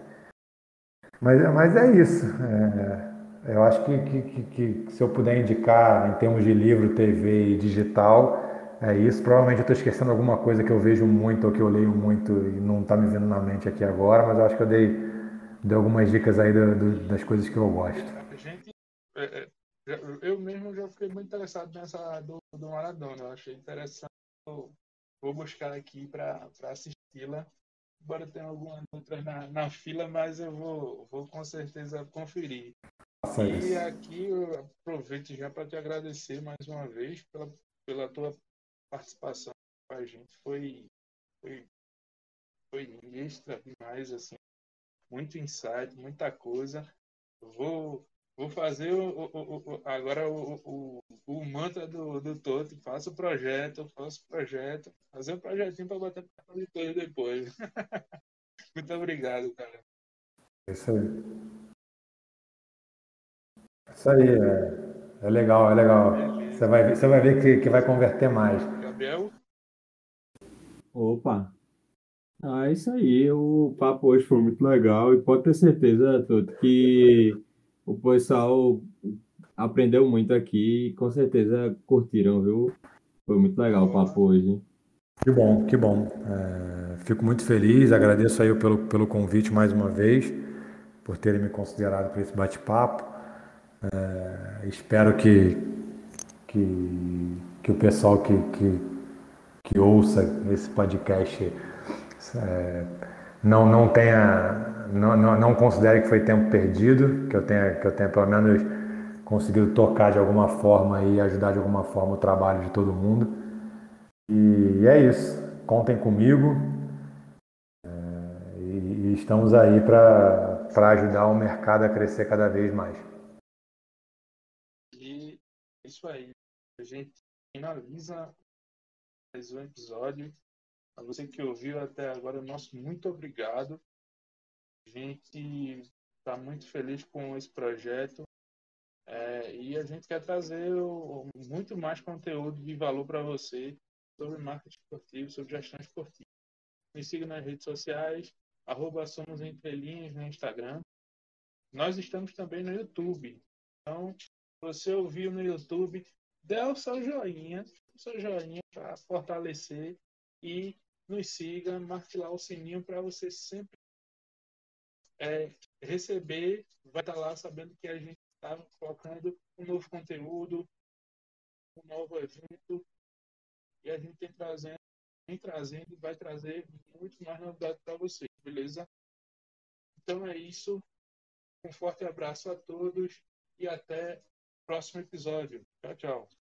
Mas, mas é isso. É, eu acho que, que, que, que se eu puder indicar em termos de livro, TV e digital, é isso. Provavelmente eu estou esquecendo alguma coisa que eu vejo muito ou que eu leio muito e não está me vindo na mente aqui agora, mas eu acho que eu dei, dei algumas dicas aí do, do, das coisas que eu gosto. Gente, é, é, eu mesmo já fiquei muito interessado nessa do, do Maradona. Eu achei interessante. Vou buscar aqui para assisti-la. Embora tenha algumas outras na, na fila, mas eu vou, vou com certeza conferir. e aqui eu aproveito já para te agradecer mais uma vez pela, pela tua participação com a gente foi, foi, foi extra demais, assim, muito insight, muita coisa. Vou, vou fazer o, o, o agora o, o, o, mantra do, do Toto, faço o projeto, faço o projeto, fazer um projetinho para botar para depois depois. [laughs] muito obrigado, cara. Isso aí. Isso aí, é, é legal, é legal. Você vai, ver, você vai ver que, que vai converter mais. Gabriel? Opa! Ah, é isso aí. O papo hoje foi muito legal e pode ter certeza, Toto, que o pessoal aprendeu muito aqui e com certeza curtiram, viu? Foi muito legal o papo hoje. Que bom, que bom. É, fico muito feliz, agradeço aí pelo, pelo convite mais uma vez, por terem me considerado para esse bate-papo. É, espero que, que, que o pessoal que, que, que ouça esse podcast é, não, não tenha, não, não, não considere que foi tempo perdido, que eu tenha, que eu tenha pelo menos conseguido tocar de alguma forma e ajudar de alguma forma o trabalho de todo mundo. E é isso. Contem comigo. É, e, e estamos aí para ajudar o mercado a crescer cada vez mais. E é isso aí a gente finaliza mais um episódio. A você que ouviu até agora, nosso muito obrigado. A gente está muito feliz com esse projeto é, e a gente quer trazer o, muito mais conteúdo de valor para você sobre marketing esportivo, sobre gestão esportiva. Me siga nas redes sociais, arroba Somos Entre Linhas no Instagram. Nós estamos também no YouTube. Então, você ouviu no YouTube, dê o seu joinha, o seu joinha para fortalecer e nos siga, marque lá o sininho para você sempre é, receber, vai estar tá lá sabendo que a gente está colocando um novo conteúdo, um novo evento e a gente tem trazendo, vem trazendo, vai trazer muito mais novidade para vocês, beleza? Então é isso. Um forte abraço a todos e até o próximo episódio. Tchau, tchau.